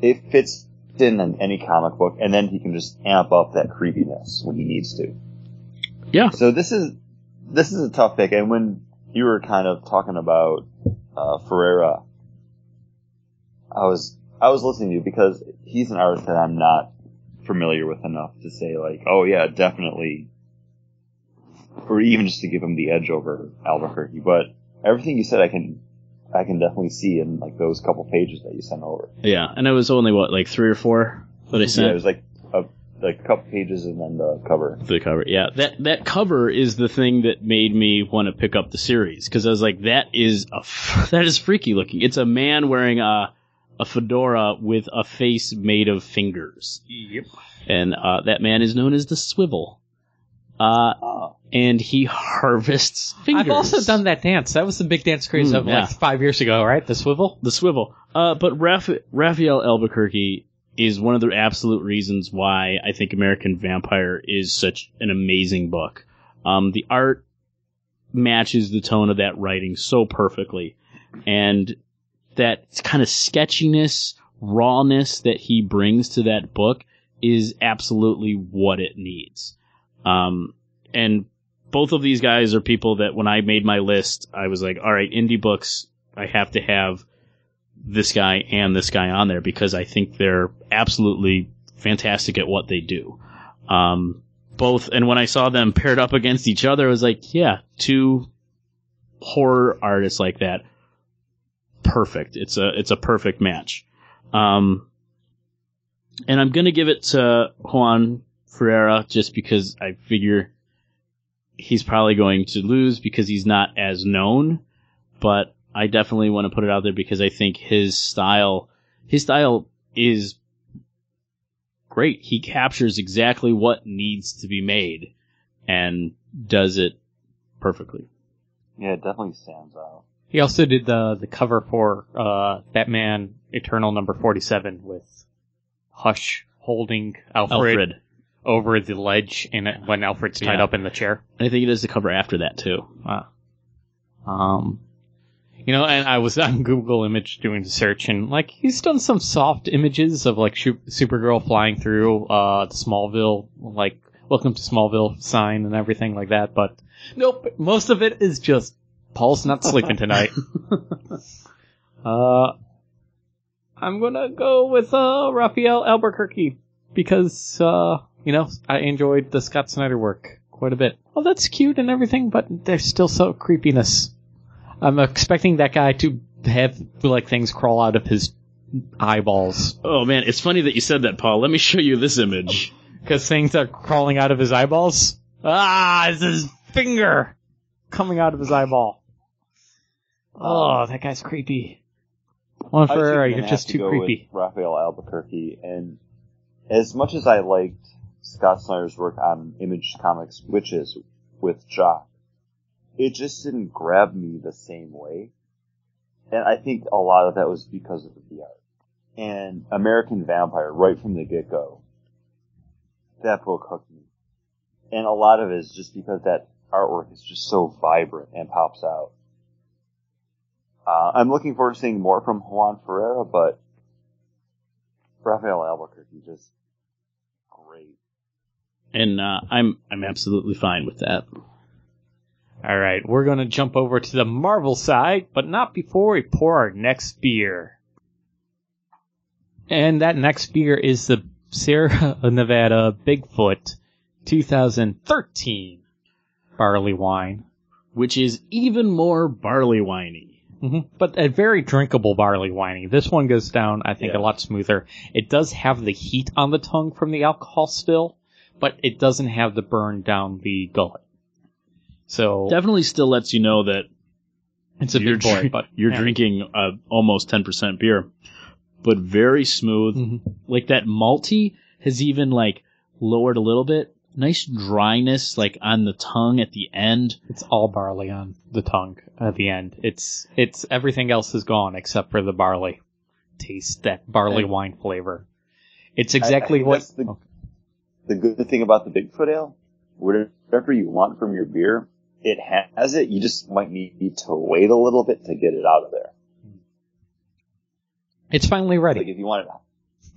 it fits in any comic book, and then he can just amp up that creepiness when he needs to. Yeah. So this is this is a tough pick, and when you were kind of talking about uh, Ferreyra, I was I was listening to you because he's an artist that I'm not familiar with enough to say like, oh yeah, definitely, or even just to give him the edge over Albuquerque. But everything you said, I can I can definitely see in like those couple pages that you sent over. Yeah, and it was only what like three or four that I sent. Yeah, it was like a, like couple pages and then the cover. The cover, yeah. That that cover is the thing that made me want to pick up the series because I was like, that is a f- that is freaky looking. It's a man wearing a a fedora with a face made of fingers, Yep. and uh, that man is known as the Swivel. Uh, Oh, and he harvests fingers. I've also done that dance. That was the big dance craze Mm, of yeah. like five years ago, right? The swivel. the swivel. Uh, but Raph- Rafael Albuquerque is one of the absolute reasons why I think American Vampire is such an amazing book. Um, the art matches the tone of that writing so perfectly, and that kind of sketchiness, rawness that he brings to that book is absolutely what it needs. Um, and both of these guys are people that when I made my list, I was like, all right, indie books, I have to have this guy and this guy on there because I think they're absolutely fantastic at what they do. Um, both, and when I saw them paired up against each other, I was like, yeah, two horror artists like that, perfect. It's a it's a perfect match. Um, and I'm gonna give it to Juan Ferreyra just because I figure he's probably going to lose because he's not as known, but I definitely want to put it out there because I think his style, his style is great. He captures exactly what needs to be made and does it perfectly. yeah, it definitely stands out. He also did the the cover for uh, Batman Eternal number forty seven with Hush holding Alfred, Alfred. Over the ledge in it when Alfred's tied Yeah. up in the chair. I think it is the cover after that too. Um, you know, and I was on Google Image doing the search, and like he's done some soft images of like Shu- Supergirl flying through uh the Smallville, like "Welcome to Smallville" sign and everything like that. But nope, most of it is just Paul's not sleeping tonight. uh, I'm gonna go with uh Rafael Albuquerque because uh you know I enjoyed the Scott Snyder work quite a bit. Well, that's cute and everything, but there's still so creepiness. I'm expecting that guy to have like things crawl out of his eyeballs Oh man, it's funny that you said that, Paul. Let me show you this image. because things are crawling out of his eyeballs. Ah, it's his finger coming out of his eyeball. Oh, that guy's creepy. Juan I think Ferreyra, I'm you're just to too creepy. Rafael Albuquerque, and as much as I liked Scott Snyder's work on Image Comics Wytches with Jock, it just didn't grab me the same way. And I think a lot of that was because of the art. And American Vampire, right from the get-go, that book hooked me. And a lot of it is just because that artwork is just so vibrant and pops out. Uh, I'm looking forward to seeing more from Juan Ferreyra, but Rafael Albuquerque just. And uh, I'm I'm absolutely fine with that. All right, we're gonna jump over to the Marvel side, but not before we pour our next beer. And that next beer is the Sierra Nevada Bigfoot 2013 barley wine. Which is even more barley winey. hmm But a very drinkable barley whiny. This one goes down, I think, Yeah. a lot smoother. It does have the heat on the tongue from the alcohol still, but it doesn't have the burn down the gullet. So Definitely still lets you know that it's a you're, big boy, drink- but you're yeah. drinking uh, almost 10% beer, but very smooth. Mhm. Like that malty has even like lowered a little bit. Nice dryness like on the tongue at the end. It's all barley on the tongue at the end. It's it's everything else is gone except for the barley. Taste that barley And- wine flavor. It's I- I exactly what that's the, the good thing about the Bigfoot Ale. Whatever you want from your beer, it has it. You just might need to wait a little bit to get it out of there. it's finally Like ready. if you want it,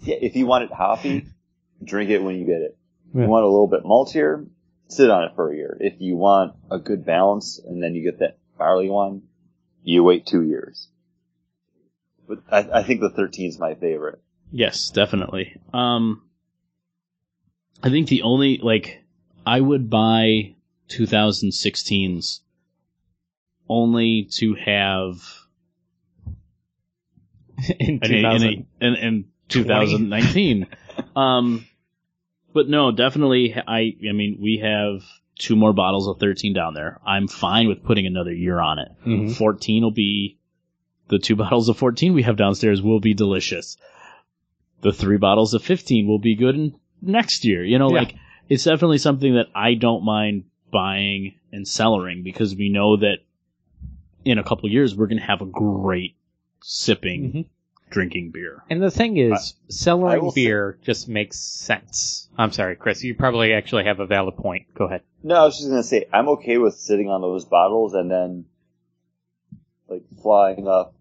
yeah, if you want it hoppy, drink it when you get it. If Yeah. you want a little bit maltier, sit on it for a year. If you want a good balance and then you get that barley one, you wait two years. But I, I think the 13 is my favorite. Yes, definitely. Um, I think the only like I would buy 2016's only to have in in, a- in, a- in, in 2019. um, But no, definitely. I. I mean, we have two more bottles of 13 down there. I'm fine with putting another year on it. Mhm. 14 will be the two bottles of 14 we have downstairs will be delicious. The three bottles of 15 will be good in next year. You know, Yeah. like it's definitely something that I don't mind buying and cellaring because we know that in a couple years we're going to have a great sipping Mhm. drinking beer. And the thing is, I cellaring will say- beer just makes sense. I'm sorry, Chris. You probably actually have a valid point. Go ahead. No, I was just gonna say I'm okay with sitting on those bottles and then like flying up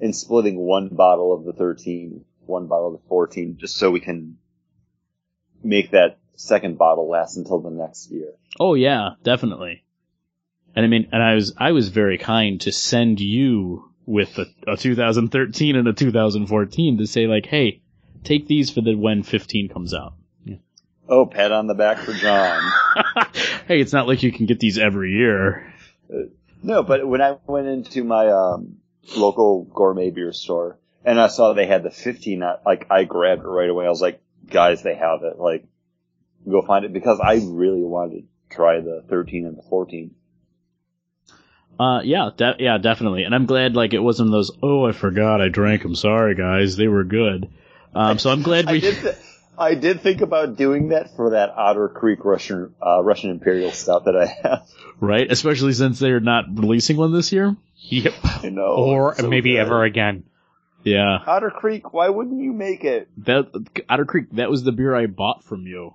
and splitting one bottle of the 13, one bottle of the 14, just so we can make that second bottle last until the next year. Oh yeah, definitely. And I mean, and I was I was very kind to send you with a, a 2013 and a 2014 to say like, hey, take these for the when 15 comes out. Oh, pat on the back for John. hey, it's not like you can get these every year. No, but when I went into my um, local gourmet beer store and I saw they had the 15, I, like I grabbed it right away. I was like, guys, they have it. Like, go find it because I really wanted to try the 13 and the 14. Uh, yeah, de- yeah, definitely. And I'm glad like it wasn't those. Oh, I forgot, I drank them. Sorry, guys, they were good. Um, so I'm glad I we. did, th- I did think about doing that for that Otter Creek Russian uh, Russian Imperial stuff that I have. right, especially since they're not releasing one this year. Yep. You know, or so maybe good. ever again. Yeah, Otter Creek. Why wouldn't you make it? that Otter Creek. That was the beer I bought from you.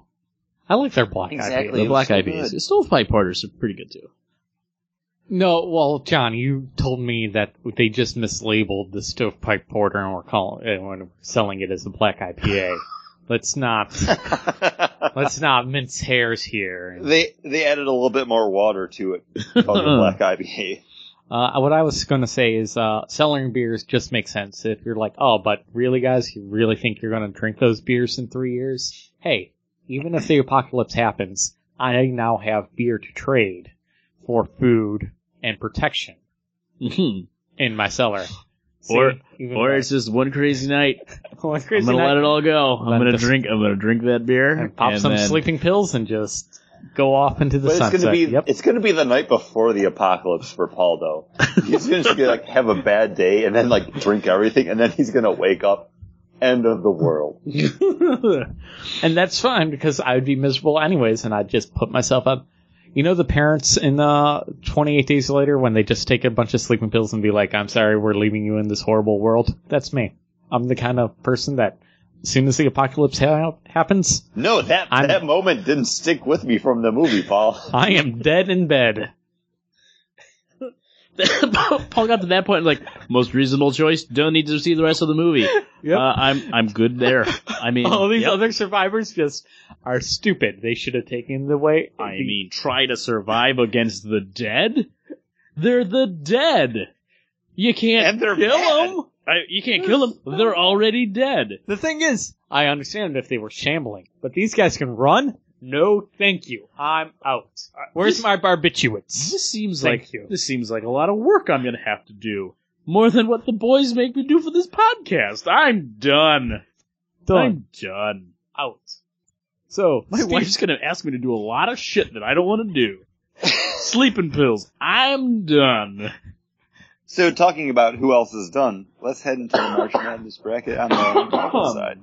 I like their black Exactly. IPA. The It was black so IPAs. good. Stovepipe Porters are pretty good too. No, well, John, you told me that they just mislabeled the stovepipe porter and we're calling and we're selling it as a black IPA. let's not let's not mince hairs here. they they added a little bit more water to it called the Black IPA. Uh, what I was going to say is, uh, selling beers just makes sense. If you're like, oh, but really, guys, you really think you're going to drink those beers in three years? Hey, even if the apocalypse happens, I now have beer to trade for food and protection Mhm. in my cellar. Or- even or it's just one crazy night. One crazy I'm gonna night, let it all go. I'm gonna drink. I'm gonna drink that beer and pop and some then- sleeping pills and just go off into the But it's sunset. gonna be yep. it's gonna be the night before the apocalypse for Paul though. He's gonna just be like have a bad day and then like drink everything and then he's gonna wake up. End of the world. and that's fine because I would be miserable anyways, and I'd just put myself up. You know the parents in uh, 28 Days Later when they just take a bunch of sleeping pills and be like, "I'm sorry, we're leaving you in this horrible world." That's me. I'm the kind of person that, as soon as the apocalypse ha- happens, No, that I'm- that moment didn't stick with me from the movie, Paul. I am dead in bed. Paul got to that point like most reasonable choice. Don't need to see the rest of the movie. Yep. Uh, I'm I'm good there. I mean, All these yep. other survivors just are stupid. They should have taken the way. I mean, try to survive against the dead. They're the dead. You can't kill mad. them. I, you can't kill them. They're already dead. The thing is, I understand if they were shambling, but these guys can run. No, thank you. I'm out. Uh, Where's this- my barbiturates? This seems Thank like you. this seems like a lot of work I'm gonna have to do. More than what the boys make me do for this podcast. I'm done. Done. I'm done. out. So, My Steve- wife's gonna ask me to do a lot of shit that I don't want to do. Sleeping pills. I'm done. So talking about who else is done, let's head into the March Madness bracket on the Marvel side.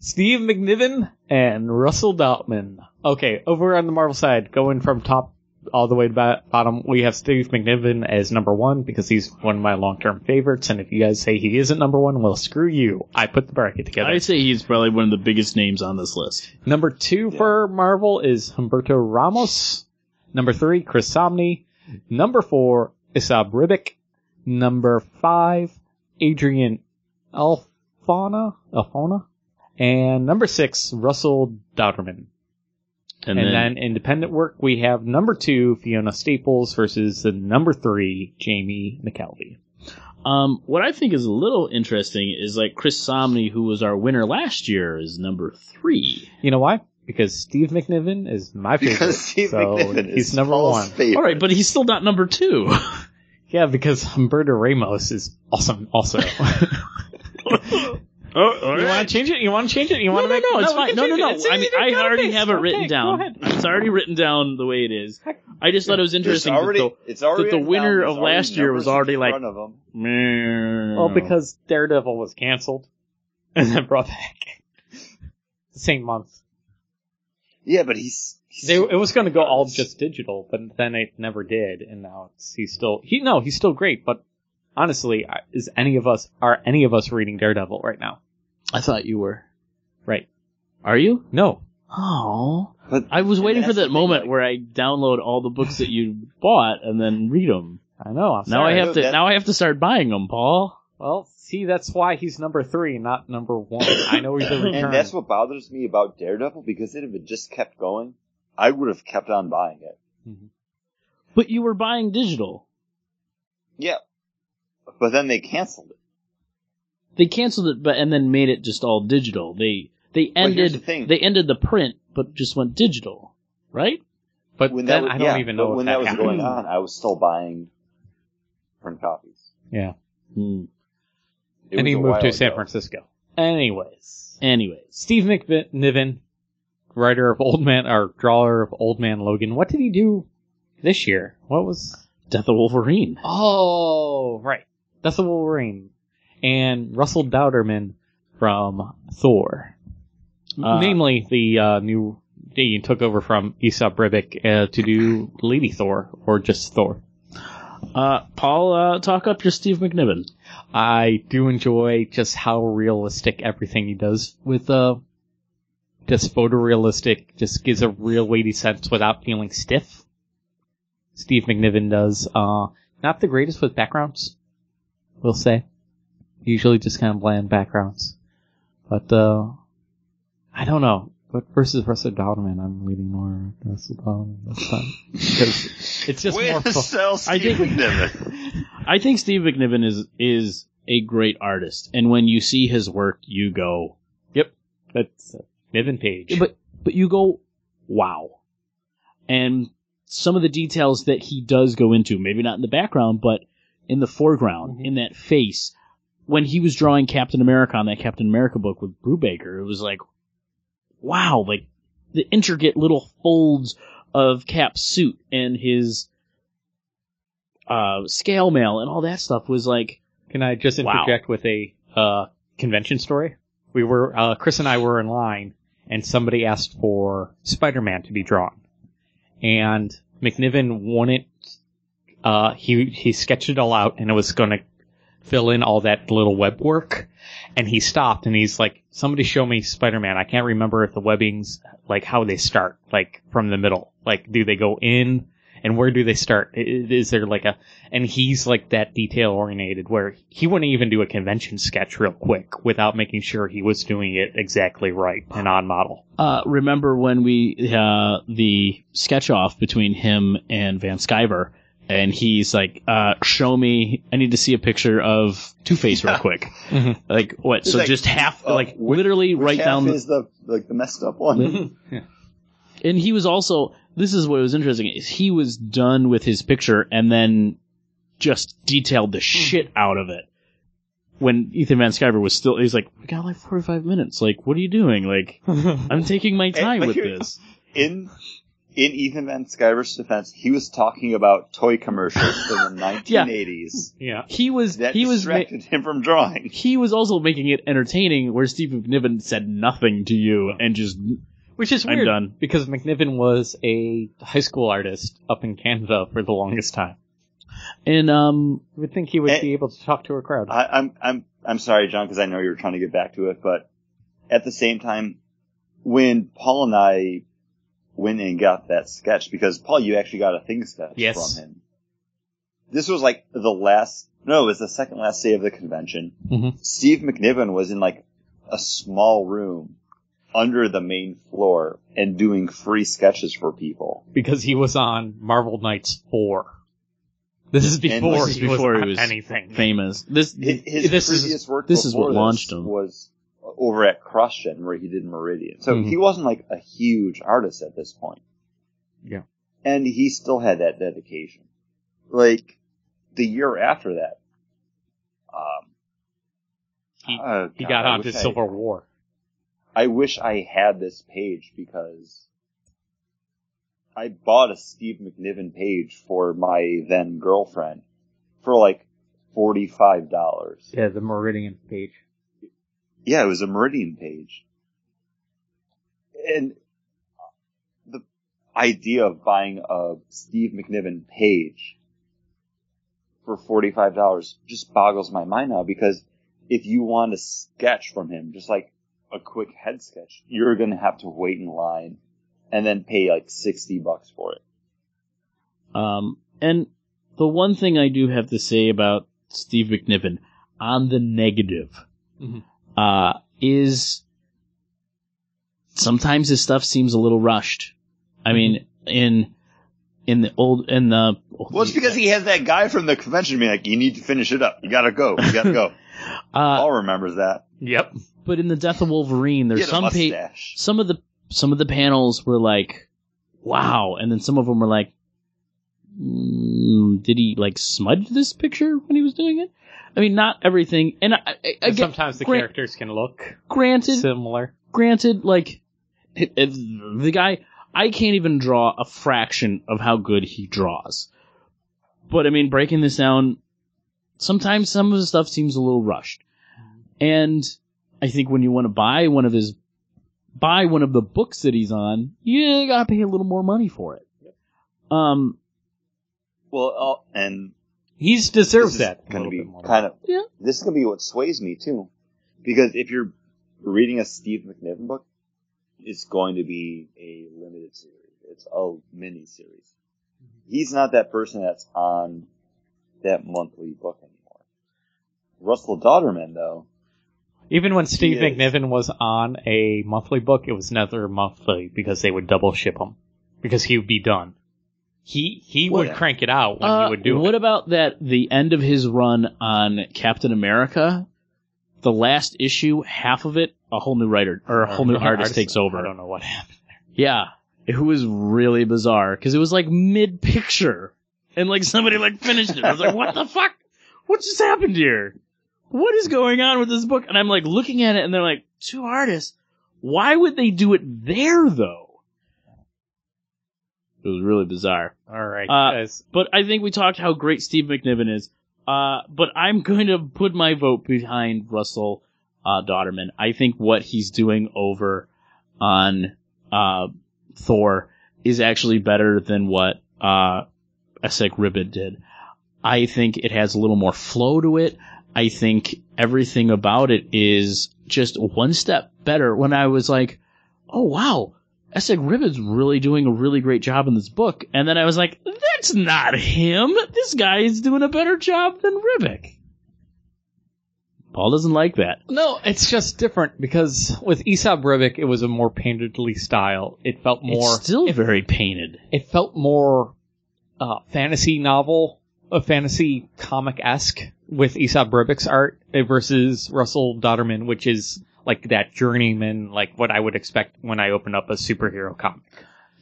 Steve McNiven and Russell Dauterman. Okay, over on the Marvel side, going from top all the way to bottom, we have Steve McNiven as number one because he's one of my long-term favorites. And if you guys say he isn't number one, well, screw you. I put the bracket together. I'd say he's probably one of the biggest names on this list. Number two for Marvel is Humberto Ramos. Number three, Chris Samnee. Number four, Esad Ribic. Number five, Adrian Alphona. Alphona. And number six, Russell Dauterman. And, And, then, then, independent work, we have number two, Fiona Staples versus the number three, Jamie McKelvie. um, what I think is a little interesting is like Chris Samnee, who was our winner last year, is number three. You know why? Because Steve McNiven is my favorite. Because Steve so McNiven he's is number Paul's one. favorite. All right, but he's still not number two. Yeah, because Humberto Ramos is awesome also. Oh, You want to change it? You want to change it? You want no, to no, make? no, it's we fine. No, no, no. it. I mean, I already and have it paste. written Okay, down. It's already written down the way it is. I just thought it was There's interesting already, that it's already that the winner down, of already last year was numbers in already like- front of 'em. the Well, because Daredevil was canceled and then brought back the same month. Yeah, but he's, he's They, it was going to go all just digital, but then it never did, and now it's he's still he no he's still great. But honestly, is any of us are any of us reading Daredevil right now? I thought you were. Right? Are you? No. Oh, But I was waiting for that moment like- where I download all the books that you bought and then read them. I know. I'm Now sorry. I have to. that- Now I have to start buying them, Paul. Well, see, that's why he's number three, not number one. I know he's a return. And that's what bothers me about Daredevil because if it just kept going, I would have kept on buying it. But you were buying digital. Yeah. But then they canceled it. They canceled it, but and then made it just all digital. They they ended the thing. they ended the print, but just went digital, right? but When then that was, I don't yeah, even but know when if that was happened. going on. I was still buying print copies. Yeah. Hmm. And he moved while to San ago. Francisco. Anyways, Anyways, Steve McNiven, writer of Old Man or drawer of Old Man Logan. What did he do this year? What was? Death of Wolverine. Oh, right. Death of Wolverine. And Russell Dauterman from Thor. Uh, Namely, the uh, new he took over from Aesop Ribic uh, to do Lady Thor or just Thor. Uh, Paul, uh, talk up your Steve McNiven. I do enjoy just how realistic everything he does with uh just photorealistic, just gives a real weighty sense without feeling stiff. Steve McNiven does uh not the greatest with backgrounds, we'll say. Usually just kind of bland backgrounds. But uh I don't know. But versus Russell Dauterman, I'm leaning more Russell Dauterman this time. Because it's just Way more to fun. sell I Steve think- McNiven. I think Steve McNiven is is a great artist, and when you see his work, you go, yep, That's uh, Niven Page. but but you go, wow. And some of the details that he does go into, maybe not in the background, but in the foreground, Mhm. in that face. When he was drawing Captain America on that Captain America book with Brubaker, it was like, wow, like the intricate little folds of Cap's suit and his uh, scale mail and all that stuff was like, Can I just Wow. interject with a uh, convention story? We were uh, Chris and I were in line, and somebody asked for Spider-Man to be drawn, and McNiven wanted. Uh, he he sketched it all out, and it was going to fill in all that little web work, and he stopped, and he's like, "Somebody show me Spider-Man. I can't remember if the webbings like how they start, like from the middle. Like, do they go in?" And where do they start? Is there like a and he's like that detail oriented where he wouldn't even do a convention sketch real quick without making sure he was doing it exactly right and on model. Uh, remember when we uh, the sketch off between him and Van Sciver, and he's like, uh, "Show me. I need to see a picture of Two Face real quick." Mhm. Like what? It's So like, just half, uh, like which- literally Which right half down. The, is the like the messed up one. and he was also. This is what was interesting is he was done with his picture and then just detailed the hmm. shit out of it. When Ethan Van Sciver was still, he's like, "We got like forty-five minutes. Like, what are you doing? Like, I'm taking my time but with this." In in Ethan Van Sciver's defense, he was talking about toy commercials from the 1980s yeah. He was that he was ma- distracted him from drawing. he was also making it entertaining, where Steve McNiven said nothing to you and just Which is weird. I'm done. because McNiven was a high school artist up in Canada for the longest time. and um You would think he would Eh, be able to talk to a crowd. I, I'm I'm I'm sorry, John, because I know you were trying to get back to it, but at the same time, when Paul and I went and got that sketch, because Paul, you actually got a thing sketch Yes. from him. This was like the last, no, it was the second last day of the convention. Mhm. Steve McNiven was in like a small room under the main floor and doing free sketches for people. because he was on Marvel Knights 4. This is before, this is he, before was he was anything. famous. This His, his This is- previous work this is what launched this him. was over at CrossGen where he did Meridian. So Mhm. he wasn't like a huge artist at this point. Yeah. And he still had that dedication. Like the year after that, um, he, Oh, he God, got I onto wish I- Civil War. I wish I had this page because I bought a Steve McNiven page for my then girlfriend for like forty-five dollars. Yeah, the Meridian page. Yeah, it was a Meridian page. And the idea of buying a Steve McNiven page for $45 just boggles my mind now because if you want a sketch from him, just like a quick head sketch, you're going to have to wait in line and then pay like 60 bucks for it. Um, and the one thing I do have to say about Steve McNiven on the negative, Mhm. uh, is sometimes his stuff seems a little rushed. I mean, in in the old in the Well, it's because he has that guy from the convention being like, you need to finish it up. You gotta go. You gotta go. uh, Paul remembers that. Yep. but in the Death of Wolverine, there's Get some pa- some of the some of the panels were like, wow, and then some of them were like, mm, did he like smudge this picture when he was doing it? I mean, not everything, and I, I, I get, sometimes the grant- characters can look granted, similar. granted, like it- it- the guy, I can't even draw a fraction of how good he draws. But I mean, breaking this down, sometimes some of the stuff seems a little rushed, and I think when you want to buy one of his, buy one of the books that he's on, you gotta pay a little more money for it. Um, Well, uh, and He's deserves that. going to be kind of Yeah. This is going to be what sways me too, because if you're reading a Steve McNiven book, it's going to be a limited series. It's a mini series. He's not that person that's on that monthly book anymore. Russell Dauterman, though, Even when Steve is. McNiven was on a monthly book, it was never monthly because they would double ship him because he would be done. He he Well, would crank it out when uh, he would do what it. about that? The end of his run on Captain America, the last issue, half of it, a whole new writer or a whole new artist takes over. I don't know what happened. There. Yeah, it was really bizarre because it was like mid picture, and like somebody like finished it. I was like, "What the fuck? What just happened here? What is going on with this book?" And I'm like looking at it, and they're like, two artists. Why would they do it there though? It was really bizarre. All right, Uh, guys. But I think we talked how great Steve McNiven is. Uh, but I'm going to put my vote behind Russell uh, Dauterman. I think what he's doing over on uh, Thor is actually better than what uh, Esad Ribic did. I think it has a little more flow to it. I think everything about it is just one step better. When I was like, "Oh wow, Esad Ribic's really doing a really great job in this book," and then I was like, "That's not him. This guy is doing a better job than Ribic." Paul doesn't like that. No, it's just different because with Aesop Ribic, it was a more painterly style. It felt more. it's still it, very painted. it felt more uh, fantasy novel, a fantasy comic esque with Aesop Ribic's art versus Russell Dauterman, which is like that journeyman, like what I would expect when I open up a superhero comic.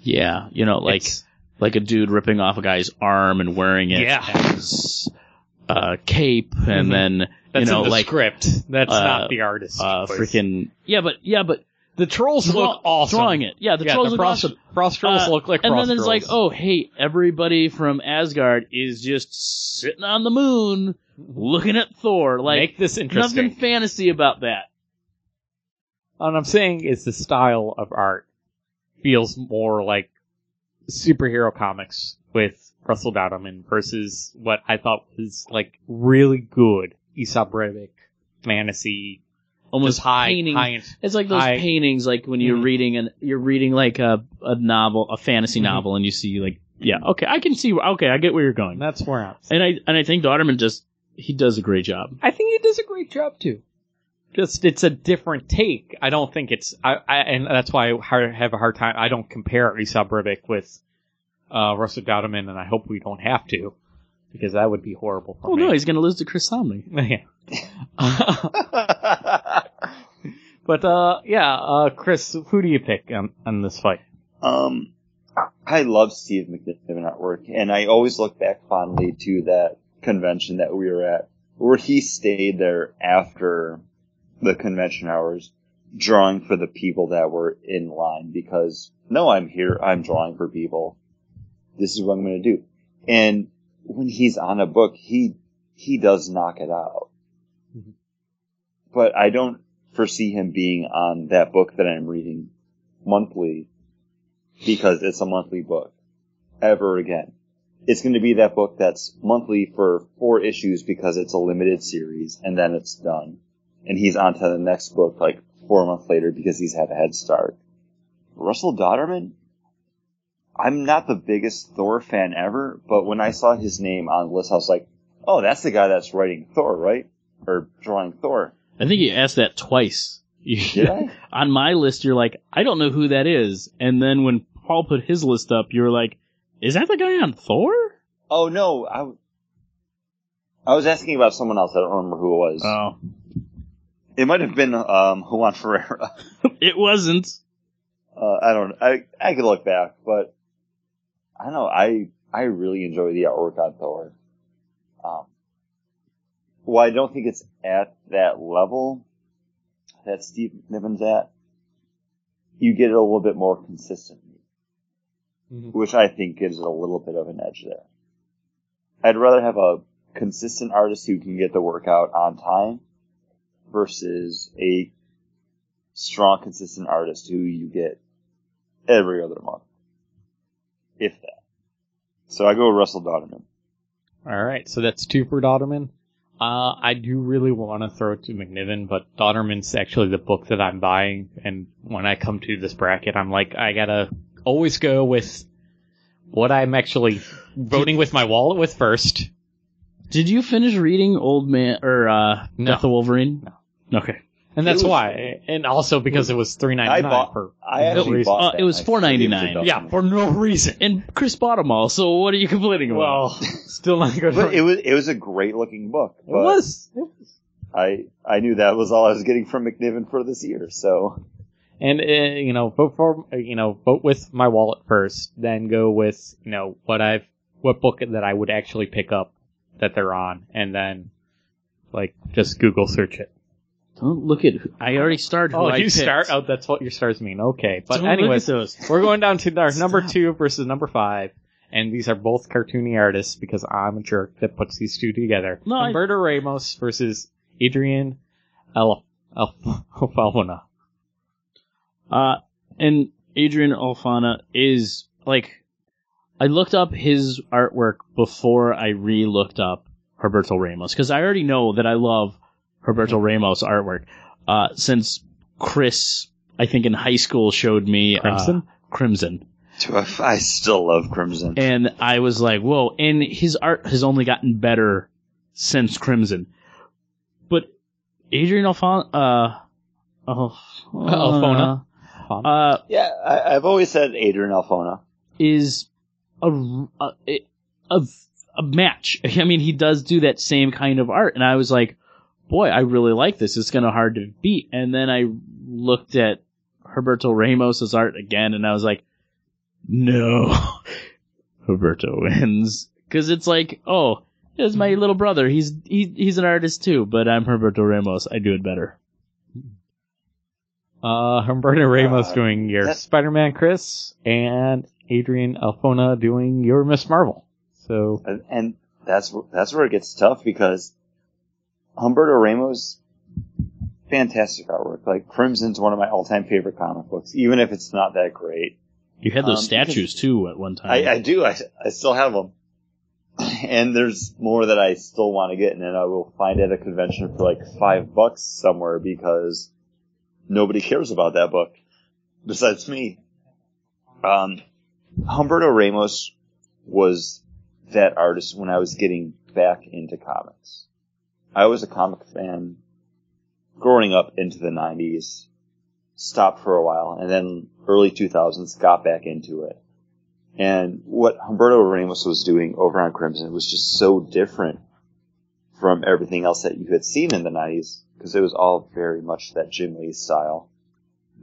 Yeah, you know, like It's- like a dude ripping off a guy's arm and wearing it Yeah. as a cape, and Mhm. then that's you know, like script. That's uh, not the artist. uh, freaking yeah, but yeah, but the trolls draw- look awesome. drawing it. Yeah, the yeah, trolls the look frost, awesome. frost trolls Uh, look like and then it's like, oh, hey, everybody from Asgard is just sitting on the moon looking at Thor. Like make this interesting. nothing fantasy about that. What I'm saying is the style of art feels more like superhero comics with Russell Dauterman versus what I thought was like really good Aesop Ribic fantasy, Almost high, painting. high. It's like those I- paintings, like when you're Mhm. reading and you're reading like a a novel, a fantasy Mhm. novel, and you see like, yeah, okay, I can see. Okay, I get where you're going. That's where I'm. And I and I think Dauterman just he does a great job. I think he does a great job too. Just it's a different take. I don't think it's I, I and that's why I have a hard time. I don't compare Aesop Ribic with uh, Russell Dauterman, and I hope we don't have to because that would be horrible for Oh me. no, he's gonna lose to Chris Samnee. Yeah. but uh, yeah, uh, Chris, who do you pick on, on this fight? Um, I love Steve McNiven artwork, and I always look back fondly to that convention that we were at, where he stayed there after the convention hours drawing for the people that were in line because no, I'm here. I'm drawing for people. This is what I'm going to do. And when he's on a book, he, he does knock it out. Mhm. But I don't foresee him being on that book that I'm reading monthly because it's a monthly book ever again. It's going to be that book that's monthly for four issues because it's a limited series and then it's done. And he's on to the next book like four months later because he's had a head start. Russell Dauterman, I'm not the biggest Thor fan ever, but when I saw his name on the list, I was like, oh, that's the guy that's writing Thor, right? Or drawing Thor. I think you asked that twice. I? On my list, you're like, I don't know who that is. And then when Paul put his list up, you were like, is that the guy on Thor? Oh no, I, w- I was asking about someone else. I don't remember who it was. Oh, it might have been um, Juan Ferreyra. it wasn't. Uh, I don't. I I could look back, but I don't know. I I really enjoy the artwork on Thor. Um, while I don't think it's at that level that Steve Niven's at, you get it a little bit more consistently, Mhm. which I think gives it a little bit of an edge there. I'd rather have a consistent artist who can get the work out on time versus a strong, consistent artist who you get every other month. If that. So I go with Russell Dauterman. All right, so that's two for Dauterman. Uh, I do really want to throw it to McNiven, but Dauterman's actually the book that I'm buying, and when I come to this bracket, I'm like, I gotta always go with what I'm actually voting with my wallet with first. Did you finish reading Old Man or uh, No. Death of Wolverine? No. Okay. And that's was- why, and also because it was three ninety I bought. for I no actually reason. bought. Uh, it was I $4.99. believe it was a Yeah, for no reason. And Chris bought them all. So what are you complaining about? Well, still not good. But for it was it was a great looking book. It but was. It was. I I knew that was all I was getting from McNiven for this year. So And uh, you know, vote for you know, vote with my wallet first, then go with you know what I've what book that I would actually pick up that they're on, and then like just Google search it. Don't look at. Who, I already started. Who Oh, I you picked. start. Oh, that's what your stars mean. Okay, but Don't anyways, those. we're going down to our number two versus number five, and these are both cartoony artists because I'm a jerk that puts these two together. No, I- Humberto Ramos versus Adrian El El Uh, and Adrian Alphona is like, I looked up his artwork before I re-looked up Roberto Ramos because I already know that I love Roberto Ramos artwork. Uh, since Chris, I think in high school showed me Crimson? uh, Crimson, I still love Crimson. and I was like, whoa! And his art has only gotten better since Crimson. But Adrian Alphona, uh, Alf- Alphona. uh, yeah, I, I've always said Adrian Alphona. is a, a, a, a match. I mean, he does do that same kind of art. And I was like, boy, I really like this. It's kind of hard to beat. And then I looked at Roberto Ramos's art again and I was like, no, Roberto wins. Cause it's like, oh, it's my little brother. He's, he, he's an artist too, but I'm Roberto Ramos. I do it better. Uh, Humberto Ramos Uh, doing your that- Spider-Man Chris, and Adrian Alphona doing your Miss Marvel. So, And, and that's that's where it gets tough because Humberto Ramos, fantastic artwork. Like Crimson's one of my all-time favorite comic books, even if it's not that great. You had those Um, statues too at one time. I, I do. I, I still have them, and there's more that I still want to get, and then I will find at a convention for like five bucks somewhere because nobody cares about that book besides me. Um, Humberto Ramos was that artist when I was getting back into comics. I was a comic fan growing up into the 90s, stopped for a while, and then early 2000s got back into it. And what Humberto Ramos was doing over on Crimson was just so different from everything else that you had seen in the 90s, because it was all very much that Jim Lee style,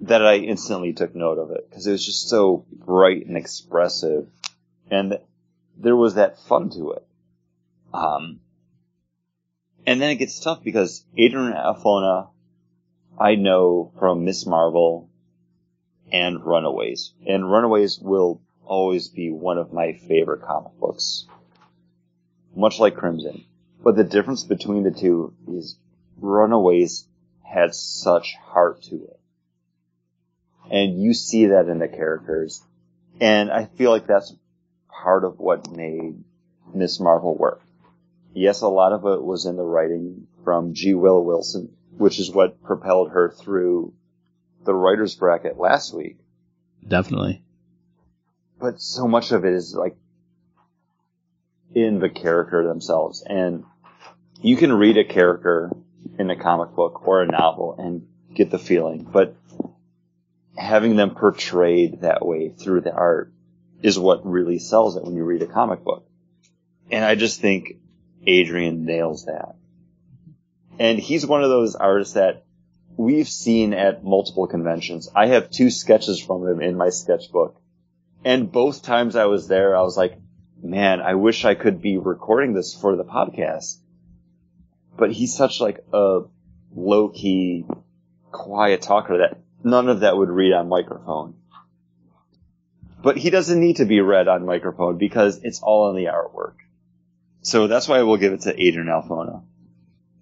that I instantly took note of it, because it was just so bright and expressive, and there was that fun to it. Um, and then it gets tough because Adrian Alphona I know from Miss Marvel and Runaways. And Runaways will always be one of my favorite comic books. Much like Crimson. But the difference between the two is Runaways had such heart to it. And you see that in the characters. And I feel like that's part of what made Miss Marvel work. Yes, a lot of it was in the writing from G. Willow Wilson, which is what propelled her through the writer's bracket last week. Definitely. But so much of it is like in the character themselves. And you can read a character in a comic book or a novel and get the feeling, but having them portrayed that way through the art is what really sells it when you read a comic book. And I just think Adrian nails that. And he's one of those artists that we've seen at multiple conventions. I have two sketches from him in my sketchbook. And both times I was there, I was like, man, I wish I could be recording this for the podcast. But he's such like a low key, quiet talker that none of that would read on microphone. But he doesn't need to be read on microphone because it's all in the artwork. So that's why we'll give it to Adrian Alphona.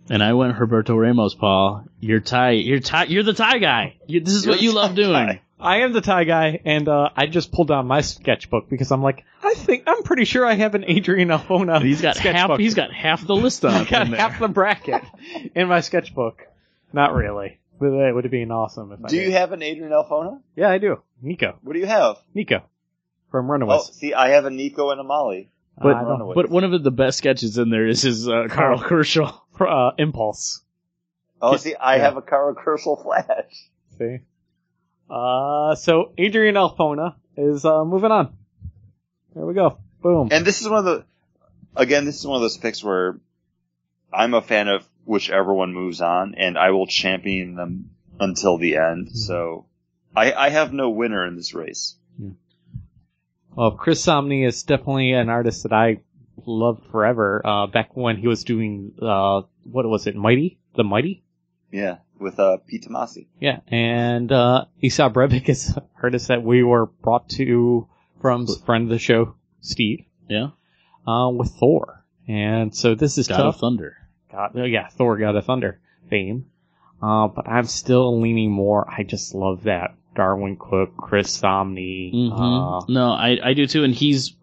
And I went Humberto Ramos, Paul. You're tie. You're tie. You're the tie guy. You, this is You're what you love doing. guy. I am the tie guy, and uh, I just pulled down my sketchbook because I'm like, I think I'm pretty sure I have an Adrian Alphona. And he's got half. He's got half the list on got in there. half the bracket in my sketchbook. Not really, but it would have been awesome if I Do did. you have an Adrian Alphona? Yeah, I do. Nico, What do you have? Nico, from Runaways. Oh, see, I have a Nico and a Molly. But- I don't- Runaways. But one of the best sketches in there is his uh, Karl Kerschl. uh, Impulse. Oh, see, I Yeah. have a Karl Kerschl Flash. See. Uh, so Adrian Alphona is uh, moving on. There we go. Boom. And this is one of the, again, this is one of those picks where I'm a fan of whichever one moves on, and I will champion them until the end. Mm-hmm. So, I, I have no winner in this race. Well, Chris Samnee is definitely an artist that I loved forever. Uh, back when he was doing uh, what was it, Mighty, the Mighty. Yeah, with uh, Pete Tomasi. Yeah, and uh, Esau Brevik is an artist that we were brought to from friend of the show, Steve, Yeah. uh, with Thor. And so this is God tough. of Thunder. God, oh yeah, Thor, God of Thunder fame. Uh, but I'm still leaning more. I just love that Darwyn Cooke, Chris Samnee. hmm Uh, no, I I do too, and he's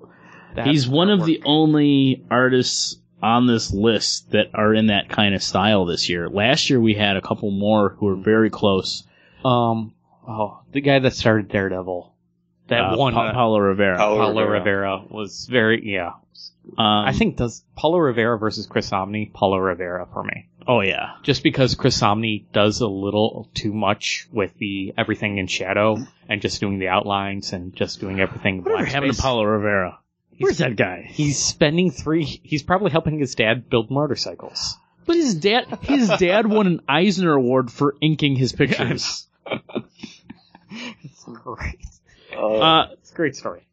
he's one of the only artists on this list that are in that kind of style this year. Last year we had a couple more who were very close. um oh the guy that started Daredevil. That Uh, one Pa- uh, Paolo Rivera. Paolo Paolo Rivera. Rivera. was very yeah. Um, I think does Paolo Rivera versus Chris Samnee, Paolo Rivera for me. Oh yeah. Just because Chris Samnee does a little too much with the everything in shadow and just doing the outlines and just doing everything Whatever black happened to. Paolo Rivera? Where's that guy? He's spending three. He's probably helping his dad build motorcycles. But his dad, his dad won an Eisner Award for inking his pictures. It's great. Uh, Uh, It's a great story.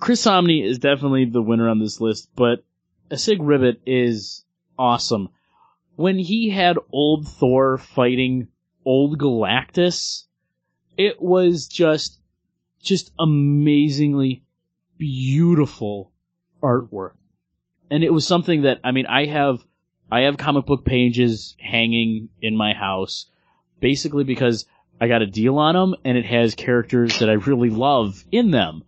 Chris Samnee is definitely the winner on this list, but Sig Ribic is awesome. When he had old Thor fighting old Galactus, it was just, just amazingly beautiful artwork. And it was something that, I mean, I have, I have comic book pages hanging in my house, basically because I got a deal on them and it has characters that I really love in them.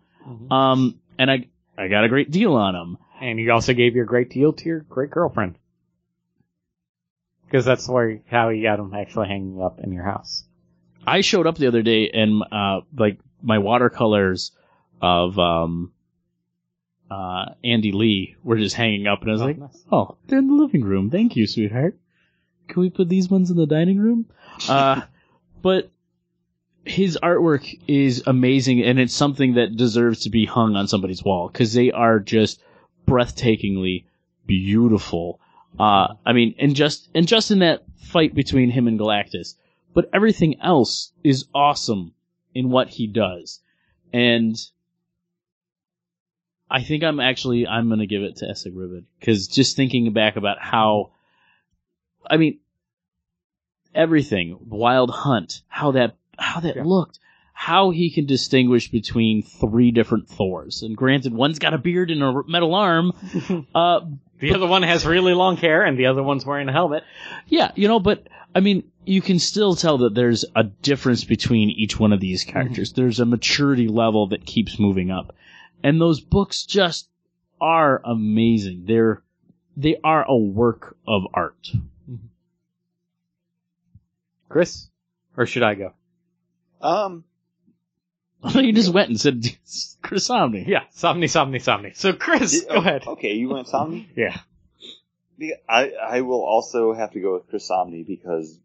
Um, and I I got a great deal on them. And you also gave your great deal to your great girlfriend. Because that's where how you got them actually hanging up in your house. I showed up the other day and uh like my watercolors of um uh Andy Lee were just hanging up and I was Oh, like, nice. "Oh, they're in the living room. Thank you, sweetheart. Can we put these ones in the dining room?" Uh but his artwork is amazing and it's something that deserves to be hung on somebody's wall cuz they are just breathtakingly beautiful. Uh, I mean, and just and just in that fight between him and Galactus, but everything else is awesome in what he does, and I think I'm actually I'm gonna give it to Esad Ribic because just thinking back about how, I mean, everything. Wild Hunt, how that how that Yeah. looked, how he can distinguish between three different Thors. And granted, one's got a beard and a metal arm. Uh, The other one has really long hair, and the other one's wearing a helmet. yeah, you know, but I mean, you can still tell that there's a difference between each one of these characters. There's a maturity level that keeps moving up, and those books just are amazing. They're they are a work of art. Chris, or should I go? Um, you just went and said Chris Samnee. Yeah, Samnee, Samnee, Samnee. So Chris, go ahead. Okay, you went Samnee? Yeah. I, I will also have to go with Chris Samnee because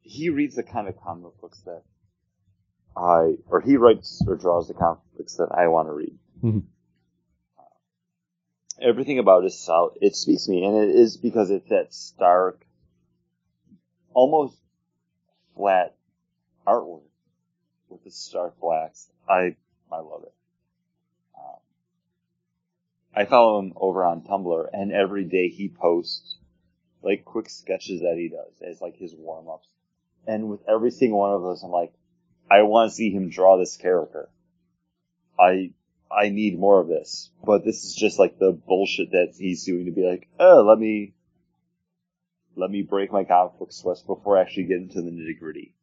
he reads the kind of comic books that I, or he writes or draws the comic books that I want to read. Mhm. Everything about his style, it speaks to me, and it is because it's that stark, almost flat artwork with the stark blacks. I, I love it. Um, I follow him over on Tumblr, and every day he posts like quick sketches that he does as like his warm ups. And with every single one of those, I'm like, I want to see him draw this character. I I need more of this, but this is just like the bullshit that he's doing to be like, oh, let me let me break my comic book sweats before I actually get into the nitty gritty.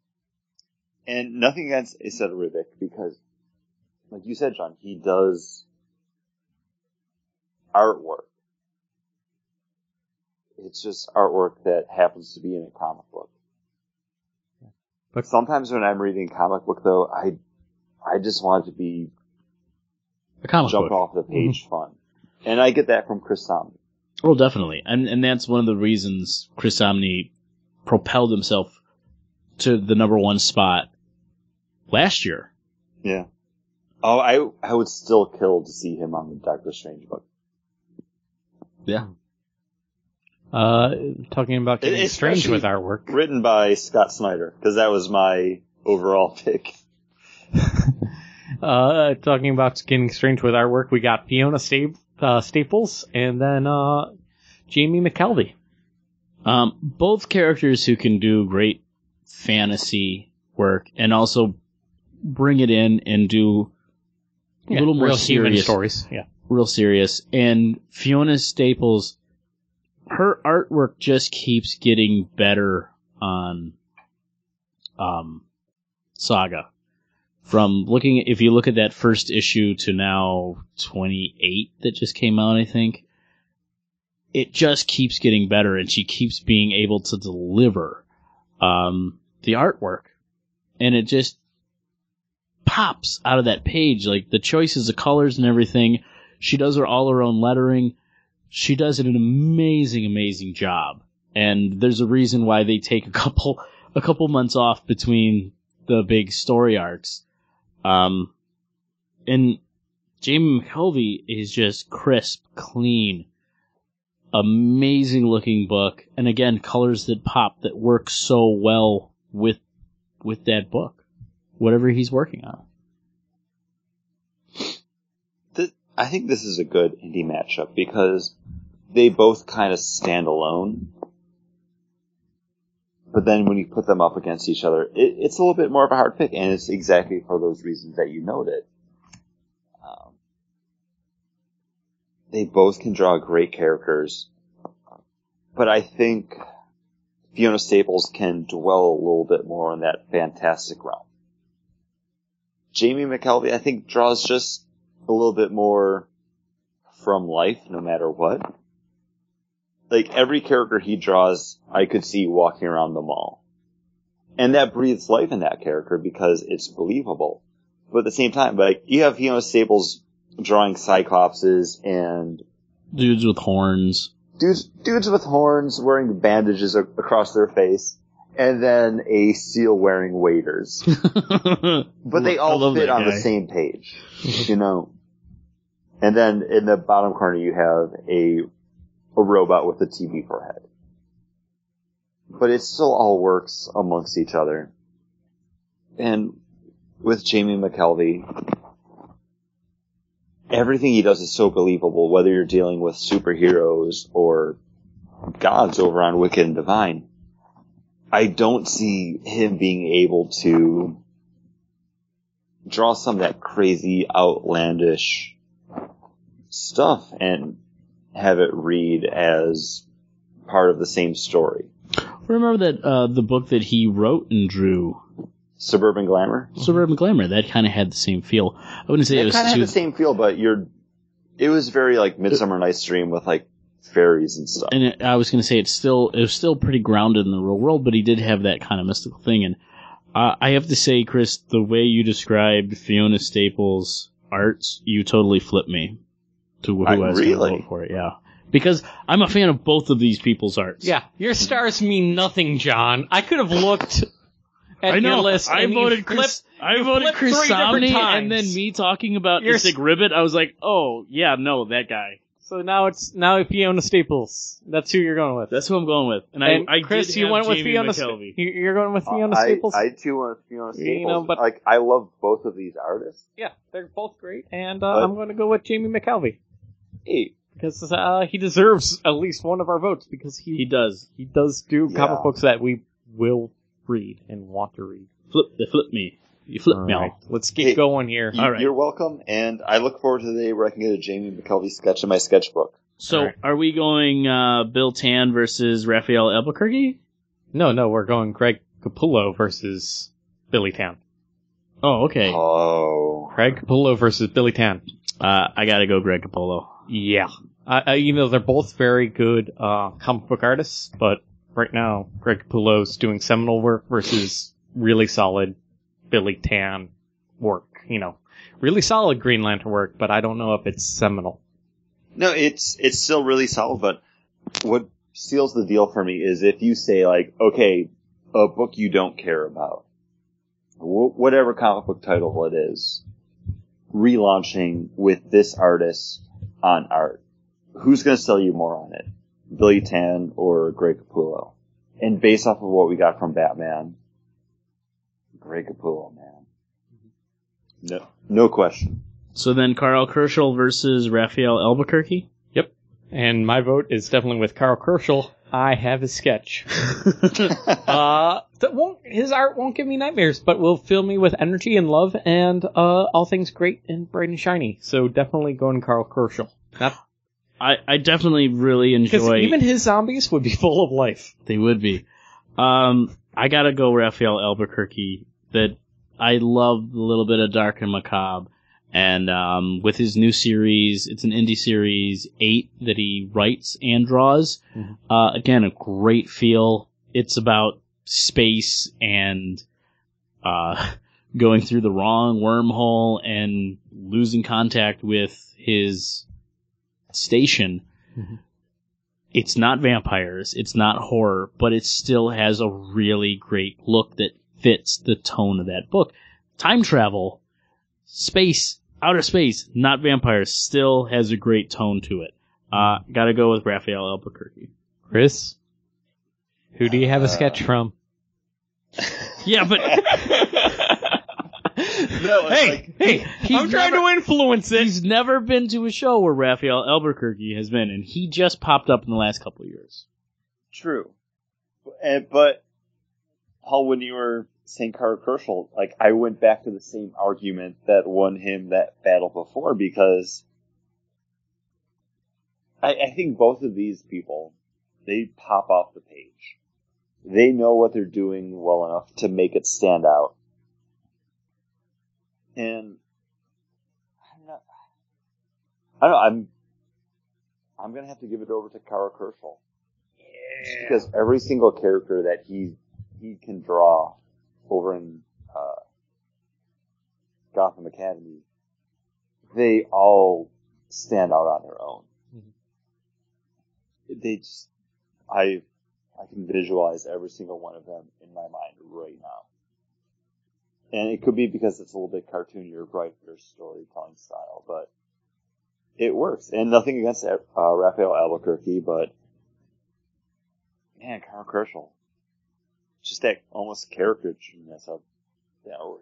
And nothing against Isetta Ribic because, like you said, John, he does artwork. It's just artwork that happens to be in a comic book. But sometimes when I'm reading a comic book, though, I I just want it to be A comic jump book. off the page mm-hmm. fun, and I get that from Chris Samnee. Well, definitely, and and that's one of the reasons Chris Samnee propelled himself to the number one spot last year. Yeah. Oh, I I would still kill to see him on the Doctor Strange book. Yeah. Uh, talking about getting It- strange especially- with artwork. Written by Scott Snyder because that was my overall pick. Uh, talking about getting strange with artwork, we got Fiona Sta- uh, Staples and then uh, Jamie McKelvie. Um, both characters who can do great fantasy work and also bring it in and do a little more serious, stories. Yeah. real serious. And Fiona Staples, her artwork just keeps getting better on um, Saga. From looking, if you look at that first issue to now 28 that just came out, I think it just keeps getting better, and she keeps being able to deliver um, the artwork, and it just pops out of that page. Like the choices of colors and everything. She does her all her own lettering. She does it an amazing, amazing job. And there's a reason why they take a couple, a couple months off between the big story arcs. Um, and Jamie McKelvie is just crisp, clean, amazing looking book. And again, colors that pop that work so well with, with that book, whatever he's working on. I think this is a good indie matchup because they both kind of stand alone. But then when you put them up against each other, it, it's a little bit more of a hard pick, and it's exactly for those reasons that you noted. Um, they both can draw great characters, but I think Fiona Staples can dwell a little bit more in that fantastic realm. Jamie McKelvie, I think, draws just a little bit more from life, no matter what. Like every character he draws, I could see walking around the mall. And that breathes life in that character because it's believable. But at the same time, like, you have you know, Staples drawing Cyclopses and Dudes with horns. dudes, dudes with horns wearing bandages across their face, and then a seal wearing waders. But they all fit on the same page, you know. And then in the bottom corner, you have a a robot with a TV forehead. But it still all works amongst each other. And with Jamie McKelvie, everything he does is so believable, whether you're dealing with superheroes or gods over on Wicked and Divine. I don't see him being able to draw some of that crazy, outlandish stuff and have it read as part of the same story. Remember that uh, the book that he wrote and drew, Suburban Glamour? Suburban Glamour, that kind of had the same feel. I wouldn't say it It was kind of too. had the same feel, but you're, it was very like Midsummer Night's Dream with like fairies and stuff. and it, I was going to say it's still it was still pretty grounded in the real world, but he did have that kind of mystical thing. And uh, I have to say, Chris, the way you described Fiona Staples' arts, you totally flipped me to who I, I- was going to vote for. Yeah, because I'm a fan of both of these people's arts. Yeah, your stars mean nothing, John. I could have looked at I know. your list. I and you voted flipped- Chris. I voted Chris three times. and then me talking about You're Isaac Ribbit. I was like, oh yeah, no, that guy. So now it's now Fiona Staples. That's who you're going with. That's who I'm going with. And, and I, I Chris, you went with Jamie Fiona. Sta- McKelvie. you- You're going with Fiona I, Staples. I too want Fiona Staples. You Staples. know, but- like I love both of these artists. yeah, they're both great, and uh, But- I'm going to go with Jamie McKelvie Hey, because uh, he deserves at least one of our votes because he He does he, does. does do comic books that we will read and want to read. Flip, the flip me. You flip me All right, all. let's get Hey, going here. you, All right. you're welcome, and I look forward to the day where I can get a Jamie McKelvie sketch in my sketchbook. So, All right. are we going uh, Bill Tan versus Rafael Albuquerque? No, no, we're going Greg Capullo versus Billy Tan. Oh, okay. Oh, Craig Capullo versus Billy Tan. Uh, I gotta go Greg Capullo. Yeah. I, I, you know, they're both very good uh, comic book artists, but right now, Greg Capullo's doing seminal work versus really solid Billy Tan work. You know, really solid Green Lantern work, but I don't know if it's seminal. no, it's it's still really solid. But what seals the deal for me is if you say like, okay, a book you don't care about, wh- whatever comic book title it is, relaunching with this artist on art, who's going to sell you more on it, Billy Tan or Greg Capullo? And based off of what we got from Batman, Greg Capullo, man. No, no question. So then Karl Kerschl versus Rafael Albuquerque? Yep. And my vote is definitely with Karl Kerschl. I have a sketch. uh, that won't, his art won't give me nightmares, but will fill me with energy and love and, uh, all things great and bright and shiny. So definitely going Karl Kerschl. Not, I, I definitely really because enjoy. even his zombies would be full of life. They would be. Um, I gotta go Rafael Albuquerque. That I love a little bit of dark and macabre, and um, with his new series, it's an indie series eight that he writes and draws. Mhm. Uh, again, a great feel. It's about space and uh, going through the wrong wormhole and losing contact with his station it's not vampires, it's not horror, but it still has a really great look that fits the tone of that book. Time travel, space, outer space, not vampires, still has a great tone to it. Uh, gotta go with Rafael Albuquerque. Chris, who do you have a sketch from? Yeah, but No, Hey, hey, he's I'm trying never- to influence it. he's never been to a show where Rafael Albuquerque has been, and he just popped up in the last couple of years. True. And, but, Paul, when you were saying Karl Kerschl, like, I went back to the same argument that won him that battle before because I, I think both of these people, they pop off the page. They know what they're doing well enough to make it stand out. And I'm not, I don't know, I'm, I'm gonna have to give it over to Karl Kerschl just because every single character that he he can draw over in uh, Gotham Academy, they all stand out on their own. They just, I, I can visualize every single one of them in my mind right now. And it could be because it's a little bit cartoonier, brighter storytelling style, but it works. And nothing against uh, Rafael Albuquerque, but man, Karl Kerschl. Just that almost caricatureness of that word.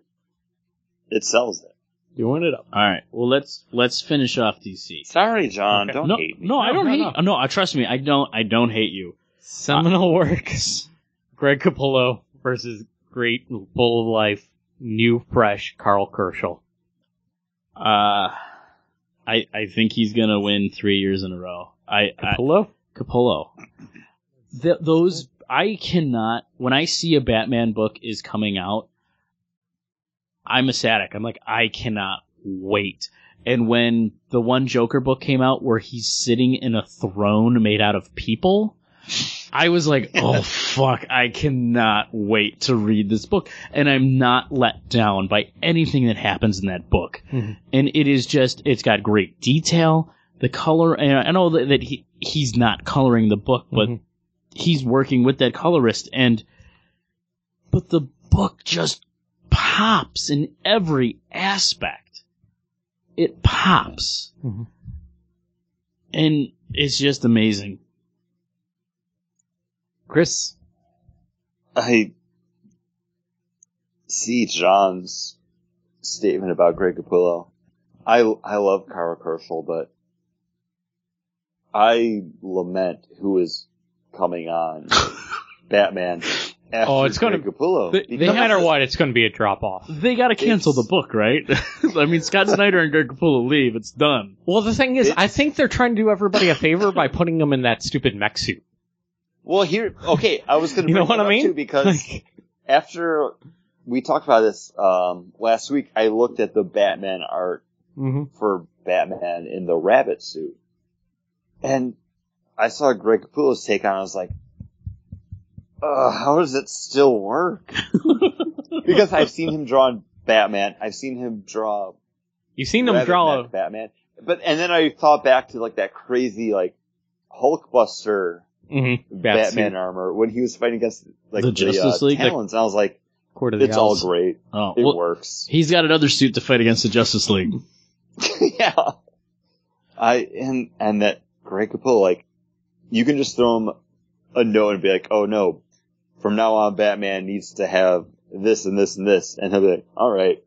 It sells it. You want it up. All right, well let's let's finish off DC. Sorry, John. Okay. Don't no, hate me. no, I don't no, hate. no. No. no, trust me, I don't. I don't hate you. Seminal works. Greg Capullo versus great full of life, new fresh Karl Kerschl. Uh, I I think he's gonna win three years in a row. I, I Capullo? Capullo. Th- those I cannot. When I see a Batman book is coming out, I'm ecstatic. I'm like, I cannot wait. And when the one Joker book came out where he's sitting in a throne made out of people, I was like, oh fuck, I cannot wait to read this book. And I'm not let down by anything that happens in that book. Mhm. And it is just, it's got great detail, the color, and I know that, he, he's not coloring the book, but Mhm. He's working with that colorist and, but the book just pops in every aspect. It pops. Mhm. And it's just amazing. Chris? I see John's statement about Greg Capullo. I I love Karl Kerschl, but I lament who is coming on Batman after Oh, it's gonna- Capullo. They- because- No matter what, it's going to be a drop off. They gotta cancel It's- the book, right? I mean, Scott Snyder and Greg Capullo leave. It's done. Well, the thing is, It's- I think they're trying to do everybody a favor by putting them in that stupid mech suit. Well, here, okay, I was going to You know bring what I mean? too because after we talked about this um, last week, I looked at the Batman art hmm for Batman in the rabbit suit, and I saw Greg Capullo's take on. it. I was like, uh, how does it still work? because I've seen him draw Batman. I've seen him draw You've seen him draw. Neck Batman, but and then I thought back to like that crazy like Hulkbuster Mm-hmm. Batman armor when he was fighting against like The the, Justice uh, League? Talons. and I was like, Court of the it's all great. Oh, It well, works. he's got another suit to fight against the Justice League. yeah. I and and that Greg Capullo, like you can just throw him a note and be like, oh no, from now on Batman needs to have this and this and this, and he'll be like, all right,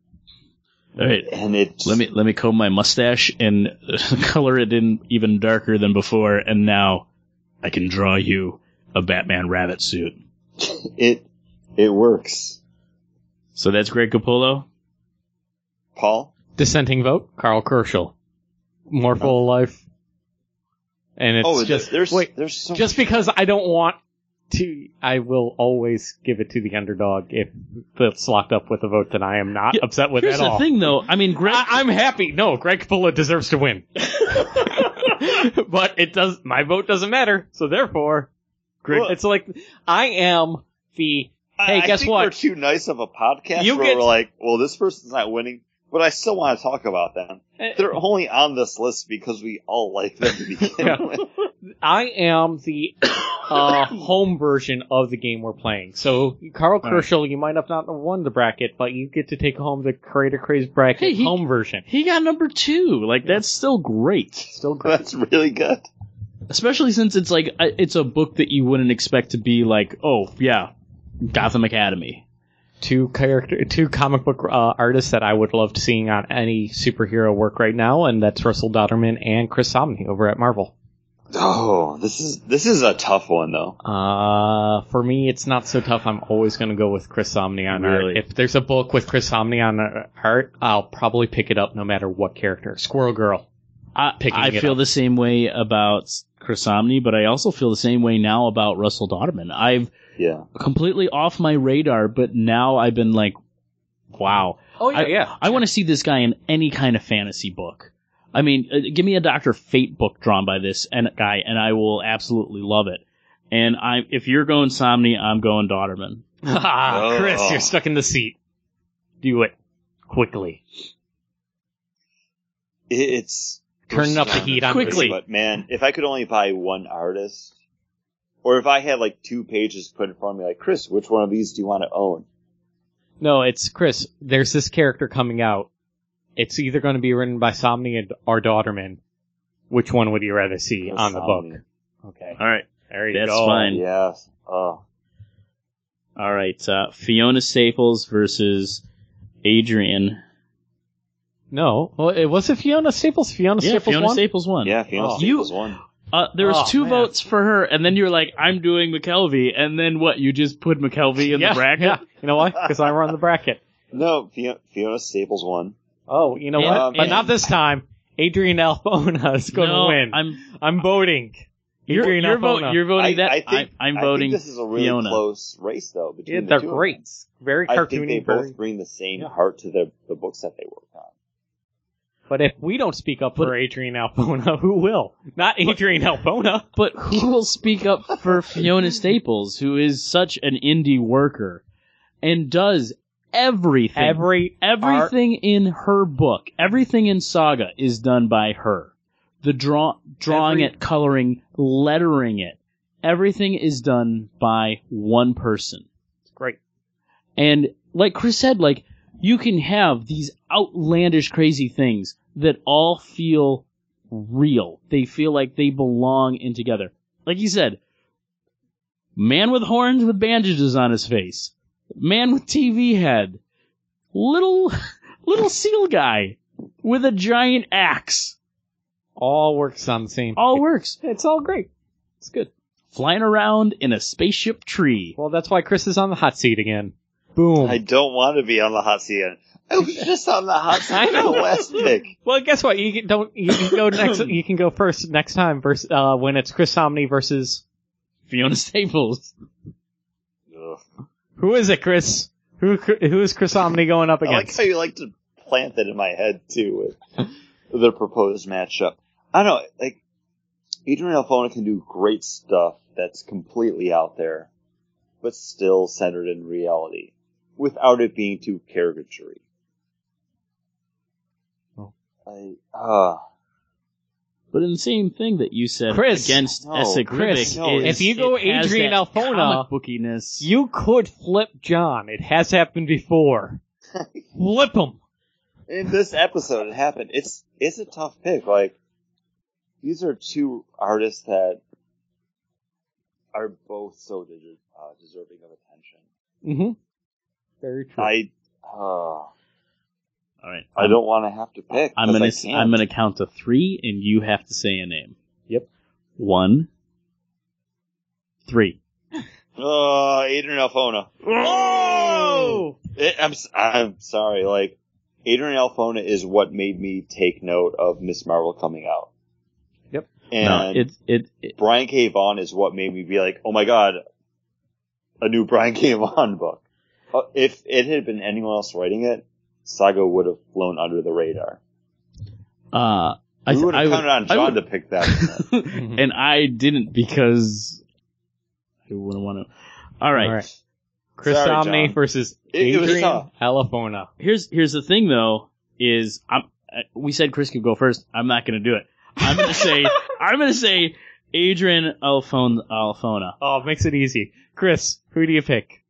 All right. and it Let me let me comb my mustache and color it in even darker than before, and now I can draw you a Batman rabbit suit. it it works. So that's Greg Capullo. Paul, Dissenting vote, Karl Kerschl. More full of life. And it's oh, just, there's wait, there's so just because I don't want to, I will always give it to the underdog if it's locked up with a vote that I am not Yeah, upset with Here's at the all. thing, though. I mean, Greg. I, I'm happy. No, Greg Capullo deserves to win. but it does, my vote doesn't matter. So therefore, Greg, Well- it's like, I am the, hey, I guess think what? We're too nice of a podcast You where get- we're like, well, this person's not winning, but I still want to talk about them. Eh, They're only on this list because we all like them to begin Yeah. with. I am the uh, home version of the game we're playing. So, Karl Right. Kerschl, you might have not won the bracket, but you get to take home the Creator Craze bracket Hey, he- home version. he got number two. Like that's still great, Still great. That's really good. especially since it's like uh, it's a book that you wouldn't expect to be like, oh yeah, Gotham Academy. Two character, two comic book uh, artists that I would love to seeing on any superhero work right now, and that's Russell Dauterman and Chris Samnee over at Marvel. Oh, this is this is a tough one though. Uh, for me, it's not so tough. I'm always going to go with Chris Samnee on Really? art. If there's a book with Chris Samnee on uh, art, I'll probably pick it up no matter what character. Squirrel Girl. I, I feel up. the same way about Chris Samnee, but I also feel the same way now about Russell Dauterman. I've Yeah. completely off my radar, but now I've been like, wow. Oh I- yeah. I want to see this guy in any kind of fantasy book. I mean, uh, give me a Doctor Fate book drawn by this and guy, and I will absolutely love it. And I, if you're going Samnee, I'm going Dodderman. Ah, Chris, Oh. you're stuck in the seat. Do it quickly. It's Turning up the heat on Quickly. But man, if I could only buy one artist, or if I had like two pages put in front of me, like Chris, which one of these do you want to own? No, it's Chris. There's this character coming out. It's either going to be written by Samnee and- or Dauterman. Which one would you rather see on the book? Okay, All right, there you That's go. fine. Yes. Oh, all right. Uh, Fiona Staples versus Adrian. No, well, it was it Fiona Staples. Fiona Yeah, Staples Fiona won. Staples won. yeah. Fiona Oh. Staples won. Uh, there was Oh, two man. votes for her, and then you were like, "I'm doing McKelvie," and then what? You just put McKelvie in yeah, the bracket. Yeah. You know why? Because I run the bracket. No, Fiona, Fiona Staples won. Oh, you know And- what? But not this time. Adrian Alphona is going to No, win. I'm I'm voting. you're, Adrian you're, vote, you're voting I, that. I think, I, am I voting think this is a really Fiona. close race, though. Between Yeah, the they're two of them. great. Very I think they very- both bring the same Yeah. heart to the the books that they work on. But if we don't speak up for Adrian Alphona, who will? Not Adrian Alphona. But who will speak up for Fiona Staples, who is such an indie worker and does everything? Every everything in her book, everything in Saga is done by her. The draw, drawing Every- it, coloring, lettering it, everything is done by one person. It's great. And like Chris said, like you can have these outlandish, crazy things that all feel real. They feel like they belong in together. Like you said, man with horns with bandages on his face, man with TV head, little little seal guy with a giant axe. All works on the same. All works. It's all great. It's good. Flying around in a spaceship tree. Well, that's why Chris is on the hot seat again. Boom. I don't want to be on the hot seat. I was just on the hot seat I know. last pick. Well, guess what? You can, don't. You can go next. You can go first next time. Versus uh, when it's Chris Samnee versus Fiona Staples. Ugh. who is it? Chris. Who who is Chris Samnee going up against? I like how you like to plant that in my head too with the proposed matchup. I don't know, like Adrian Alphona can do great stuff that's completely out there, but still centered in reality, without it being too caricature Oh. I uh But in the same thing that you said Chris. against No, Esad Chris, Ribic is if you go Adrian that Alphona, bookiness. You could flip John. It has happened before. flip him. in this episode it happened. It's it's a tough pick. Like these are two artists that are both so deser- uh, deserving of attention. Mm-hmm. Very true. I uh, All right, I don't want to have to pick. I'm 'cause gonna I s- can't. I'm gonna count to three, and you have to say a name. Yep. One, three. Uh, Adrian Alphona. Oh! It, I'm s- I'm sorry. Like Adrian Alphona is what made me take note of Miss Marvel coming out. Yep. And no, it, it it Brian K. Vaughan is what made me be like, oh my god, a new Brian K. Vaughan book. Uh, if it had been anyone else writing it, Saga would have flown under the radar. uh. I, would I have counted on John to pick that. and I didn't because I wouldn't want to. All right. All right. Chris Sorry, Samnee John. versus It- it Adrian tough. Alphona. Here's here's the thing though is I'm uh, we said Chris could go first. I'm not going to do it. I'm going to say I'm going to say Adrian Alfon Alphona. Oh, it makes it easy. Chris, who do you pick?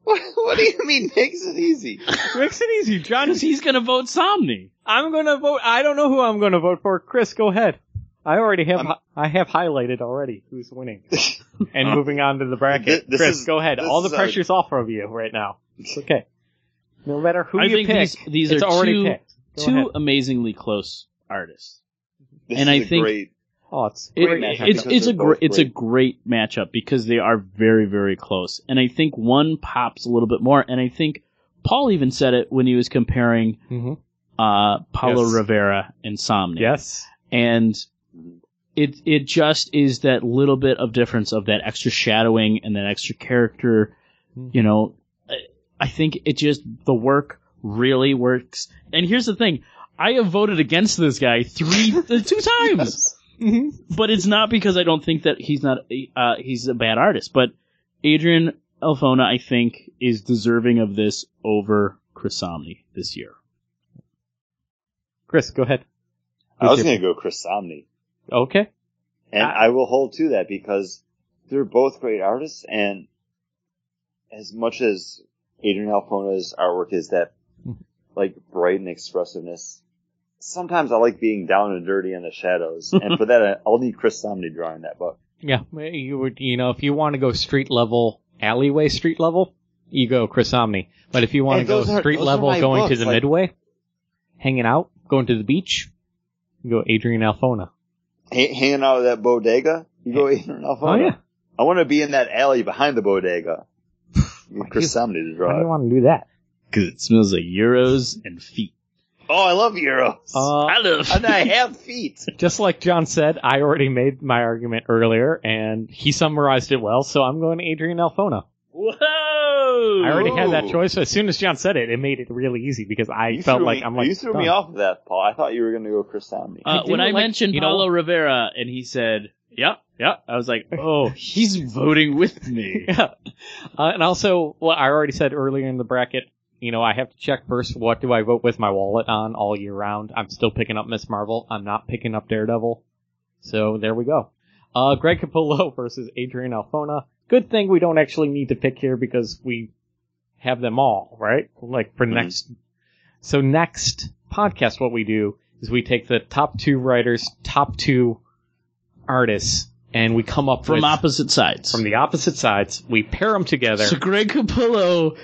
what, what do you mean makes it easy? makes it easy. John, is he's going to vote Samnee. I'm gonna vote. I don't know who I'm gonna vote for. Chris, go ahead. I already have. I'm- hi- I have highlighted already who's winning. And uh-huh. moving on to the bracket. Thi- this Chris, is- go ahead. All the is a- pressure's off of you right now. It's okay. No matter who I you think pick, these these it's are already two picked. Go two ahead. amazingly close artists. This And is I a think- great. Oh, it's great. matchup it's it's a they're great it's a great. great matchup because they are very very close, and I think one pops a little bit more. And I think Paul even said it when he was comparing Mhm. uh, Paolo Yes. Rivera and Samnee. Yes. and it it just is that little bit of difference of that extra shadowing and that extra character. Mhm. You know, I- I think it just the work really works. And here's the thing: I have voted against this guy three uh, two times, but it's not because I don't think that he's not uh, he's a bad artist. But Adrian Alphona, I think, is deserving of this over Chris Samnee this year. Chris, go ahead. I was going to go Chris Samnee. Okay. And I- I will hold to that because they're both great artists and as much as Adrian Alphona's artwork is that like bright and expressiveness, sometimes I like being down and dirty in the shadows. and for that, I'll need Chris Samnee drawing that book. Yeah, you would. You know, if you want to go street level, alleyway street level, you go Chris Samnee. But if you want to go are- street are level, my going to the like- midway, hanging out, going to the beach, you go Adrian Alphona. ha- hanging out at that bodega. You go Adrian Alphona. Oh yeah. I want to be in that alley behind the bodega. Get Chris Samnee to Why do draw you want to do that? Because it smells like euros and feet. Oh, I love Euros. Uh, I love and I have feet. just like John said, I already made my argument earlier, and he summarized it well. So I'm going to Adrian Alphona. Whoa! I already had that Ooh. choice. As soon as John said it, it made it really easy because I You felt like me, I'm like you threw me off of that, Paul. I thought you were going to go Chris Samnee. Uh, I when I like- mentioned you know- Paolo Rivera and he said, "Yeah, yeah," I was like, "Oh, he's voting with me." Yeah. Uh, and also, what I already said earlier in the bracket, you know, I have to check first what do I vote with my wallet on all year round. I'm still picking up Miss Marvel. I'm not picking up Daredevil. So there we go. Uh, Greg Capullo versus Adrian Alphona. Good thing we don't actually need to pick here because we have them all, right? Like for Mhm. next. So next podcast, what we do is we take the top two writers, top two artists, and we come up From with opposite sides. from the opposite sides. We pair them together. so Greg Capullo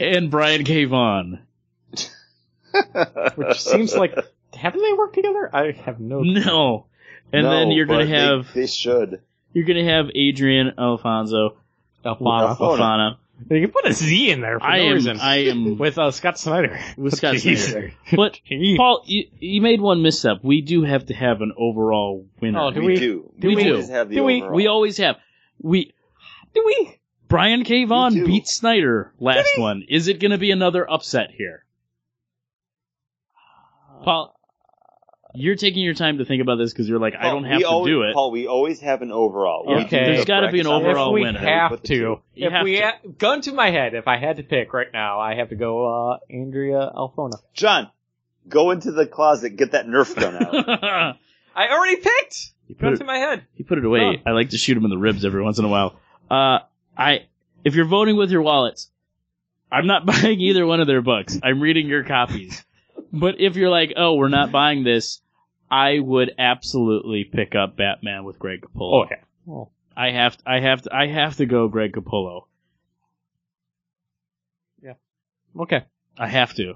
and Brian K. Vaughan. which seems like haven't they worked together? I have no. No. And No, then you're gonna but they- have They, should. you're gonna have Adrian Alfonso Alphana. Alphona. Alfana. You can put a Z in there for I no am reason. I am with uh, Scott Snyder. with Scott Jeez. Snyder. But Paul, you, you made one misstep. We do have to have an overall winner. Oh, do we, we- do. do we always do. have the Do we- overall. we always have. We Do we? Brian K. Vaughan too. beat Snyder last one. Is it going to be another upset here? Paul, you're taking your time to think about this because you're like, I don't have to always, do it. Paul, we always have an overall. We Okay. do There's the gotta be an brackets on overall if we winner. have to. You if have we to. ha- gun to my head, if I had to pick right now, I have to go uh, Andrea Alphona. John, go into the closet, get that Nerf gun out. I already picked. put Gun it- to my head. he put it away. Huh. I like to shoot him in the ribs every once in a while. Uh, I, if you're voting with your wallets, I'm not buying either one of their books. I'm reading your copies. But if you're like, oh, we're not buying this, I would absolutely pick up Batman with Greg Capullo. okay. Well, I have, to, I have, to, I have to go Greg Capullo. Yeah. Okay. I have to.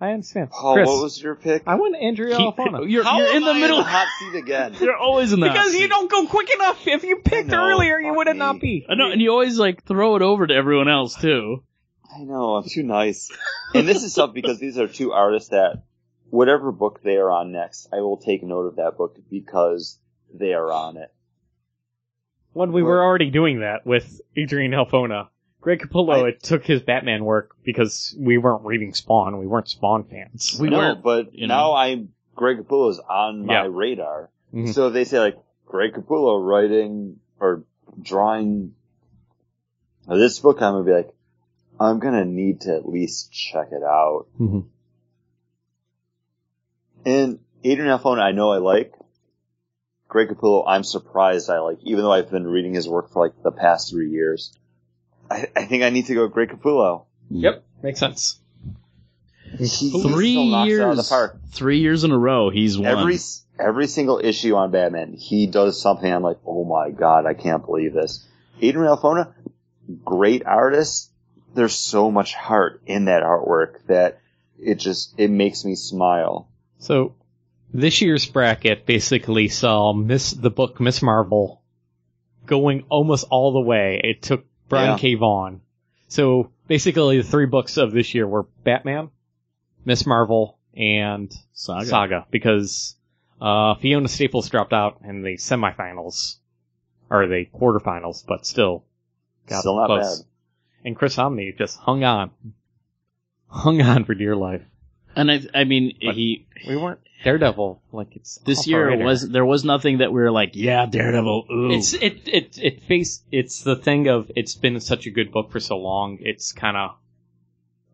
I understand. Oh, Paul, Chris, what was your pick? I went Andrea He- Alphona. you're How you're am in the I middle. the hot seat again. You're always in the hot because you don't go quick enough. If you picked know, earlier, you would it me. not be? I know, and you always like throw it over to everyone else too. I know, I'm too nice. And this is tough because these are two artists that, whatever book they are on next, I will take note of that book because they are on it. When we were already doing that with Adrian Alphona, Greg Capullo I- it took his Batman work because we weren't reading Spawn. We weren't Spawn fans. We no, weren't, but you now. I'm Greg Capullo's on my Yeah. radar. Mhm. So if they say like Greg Capullo writing or drawing this book, I'm gonna be like, I'm gonna need to at least check it out. Mhm. And Adrian Alphona, I know I like. Greg Capullo, I'm surprised I like, even though I've been reading his work for like the past three years. I, I think I need to go Greg Capullo. Hmm. Yep, makes sense. He, he Three still out of the years, park. three years in a row, he's won. Every every single issue on Batman, he does something. I'm like, oh my god, I can't believe this. Adrian Alphona, great artist. There's so much heart in that artwork that it just it makes me smile. So this year's bracket basically saw Miss the book Miss Marvel going almost all the way. It took Brian Yeah. K. Vaughan. So basically, the three books of this year were Batman, Miss Marvel, and Saga. Saga because uh, Fiona Staples dropped out in the semifinals or the quarterfinals, but still got Still not close. bad. And Chris Samnee just hung on, hung on for dear life. And I, I mean, But- he We weren't Daredevil like it's this year radar. was there was nothing that we were like, yeah, Daredevil. Ooh. It's it it it face it's the thing of it's been such a good book for so long. It's kind of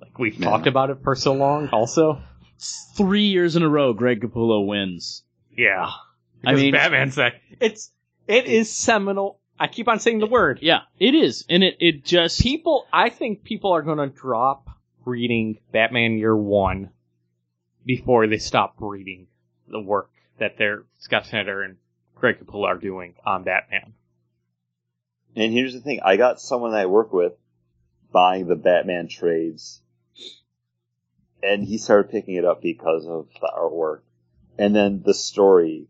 like we've talked about it for so long. Also, three years in a row. Greg Capullo wins. yeah. I Because mean- Batman's that it's it is seminal. I keep on saying the word. Yeah, it is, and it it just People, I think people are going to drop reading Batman Year One before they stop reading the work that they're Scott Snyder and Greg Capullo are doing on Batman. And here's the thing: I got someone I work with buying the Batman trades, and he started picking it up because of the artwork, and then the story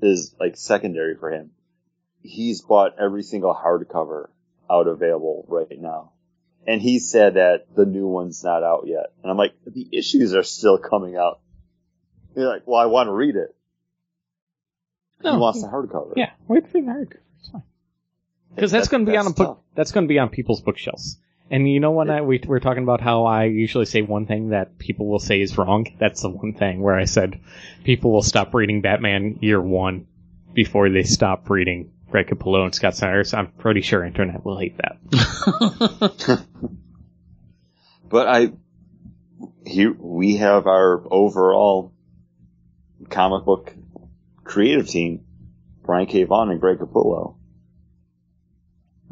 is like secondary for him. He's bought every single hardcover out available right now. And he said that the new one's not out yet. And I'm like, the issues are still coming out. You're like, well, I want to read it. No, he wants the hardcover. Yeah, wait for the hardcover. It's fine. Because that's, going to be on a that's book. That's going to be on people's bookshelves. And you know when I we were talking about how I usually say one thing that people will say is wrong. That's the one thing where I said people will stop reading Batman Year One before they stop reading Greg Capullo and Scott Snyder. I'm pretty sure internet will hate that. But I, here, we have our overall comic book creative team, Brian K. Vaughan and Greg Capullo.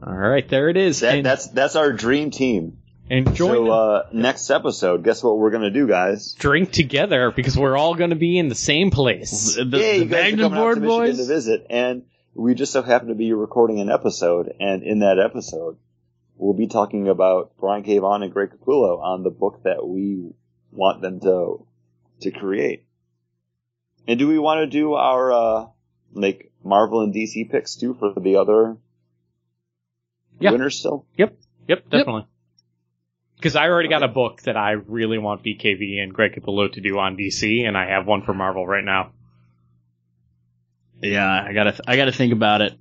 All right, there it is. That, that's, that's our dream team. join So, uh, next episode, guess what we're gonna do, guys? drink together because we're all going to be in the same place. the, yeah, the you guys are coming out board to Michigan boys. to visit, and we just so happen to be recording an episode, and in that episode, we'll be talking about Brian K. Vaughan and Greg Capullo on the book that we want them to to create. And do we want to do our uh like Marvel and DC picks too for the other Yeah. winners still? Yep, yep, definitely. Because I already got a book that I really want BKV and Greg Capullo to do on DC, and I have one for Marvel right now. Yeah, I gotta th- I gotta think about it.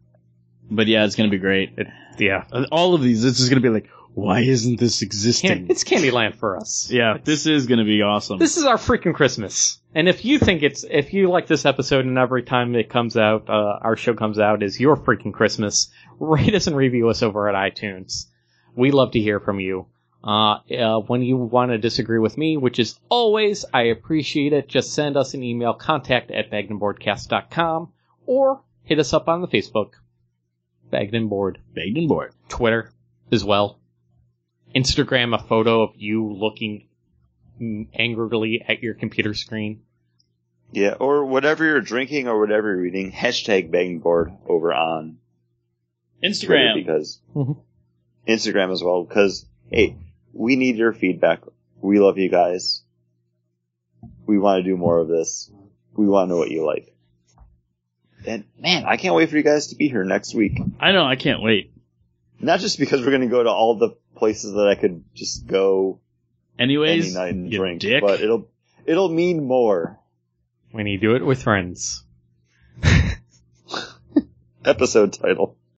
But yeah, it's gonna be great. It, yeah, All of these, it's just gonna be like, why isn't this Can- existing? it's Candyland for us. yeah, this is gonna be awesome. This is our freaking Christmas. And if you think it's, if you like this episode and every time it comes out, uh, our show comes out is your freaking Christmas, rate us and review us over at iTunes. We love to hear from you. Uh, uh, when you want to disagree with me, which is always, I appreciate it, just send us an email, contact at bagdenboardcast.com, or hit us up on the Facebook, Bagden Board. Bagden board. Twitter as well. Instagram a photo of you looking angrily at your computer screen. Yeah, or whatever you're drinking or whatever you're reading, hashtag banging board over on Twitter Instagram. because Mhm. Instagram as well because hey, we need your feedback. We love you guys. We want to do more of this. We want to know what you like. And man, I can't wait for you guys to be here next week. I know, I can't wait. Not just because we're going to go to all the places that I could just go Anyways, any night and you drink, dick. but it'll it'll mean more. When you do it with friends. Episode title.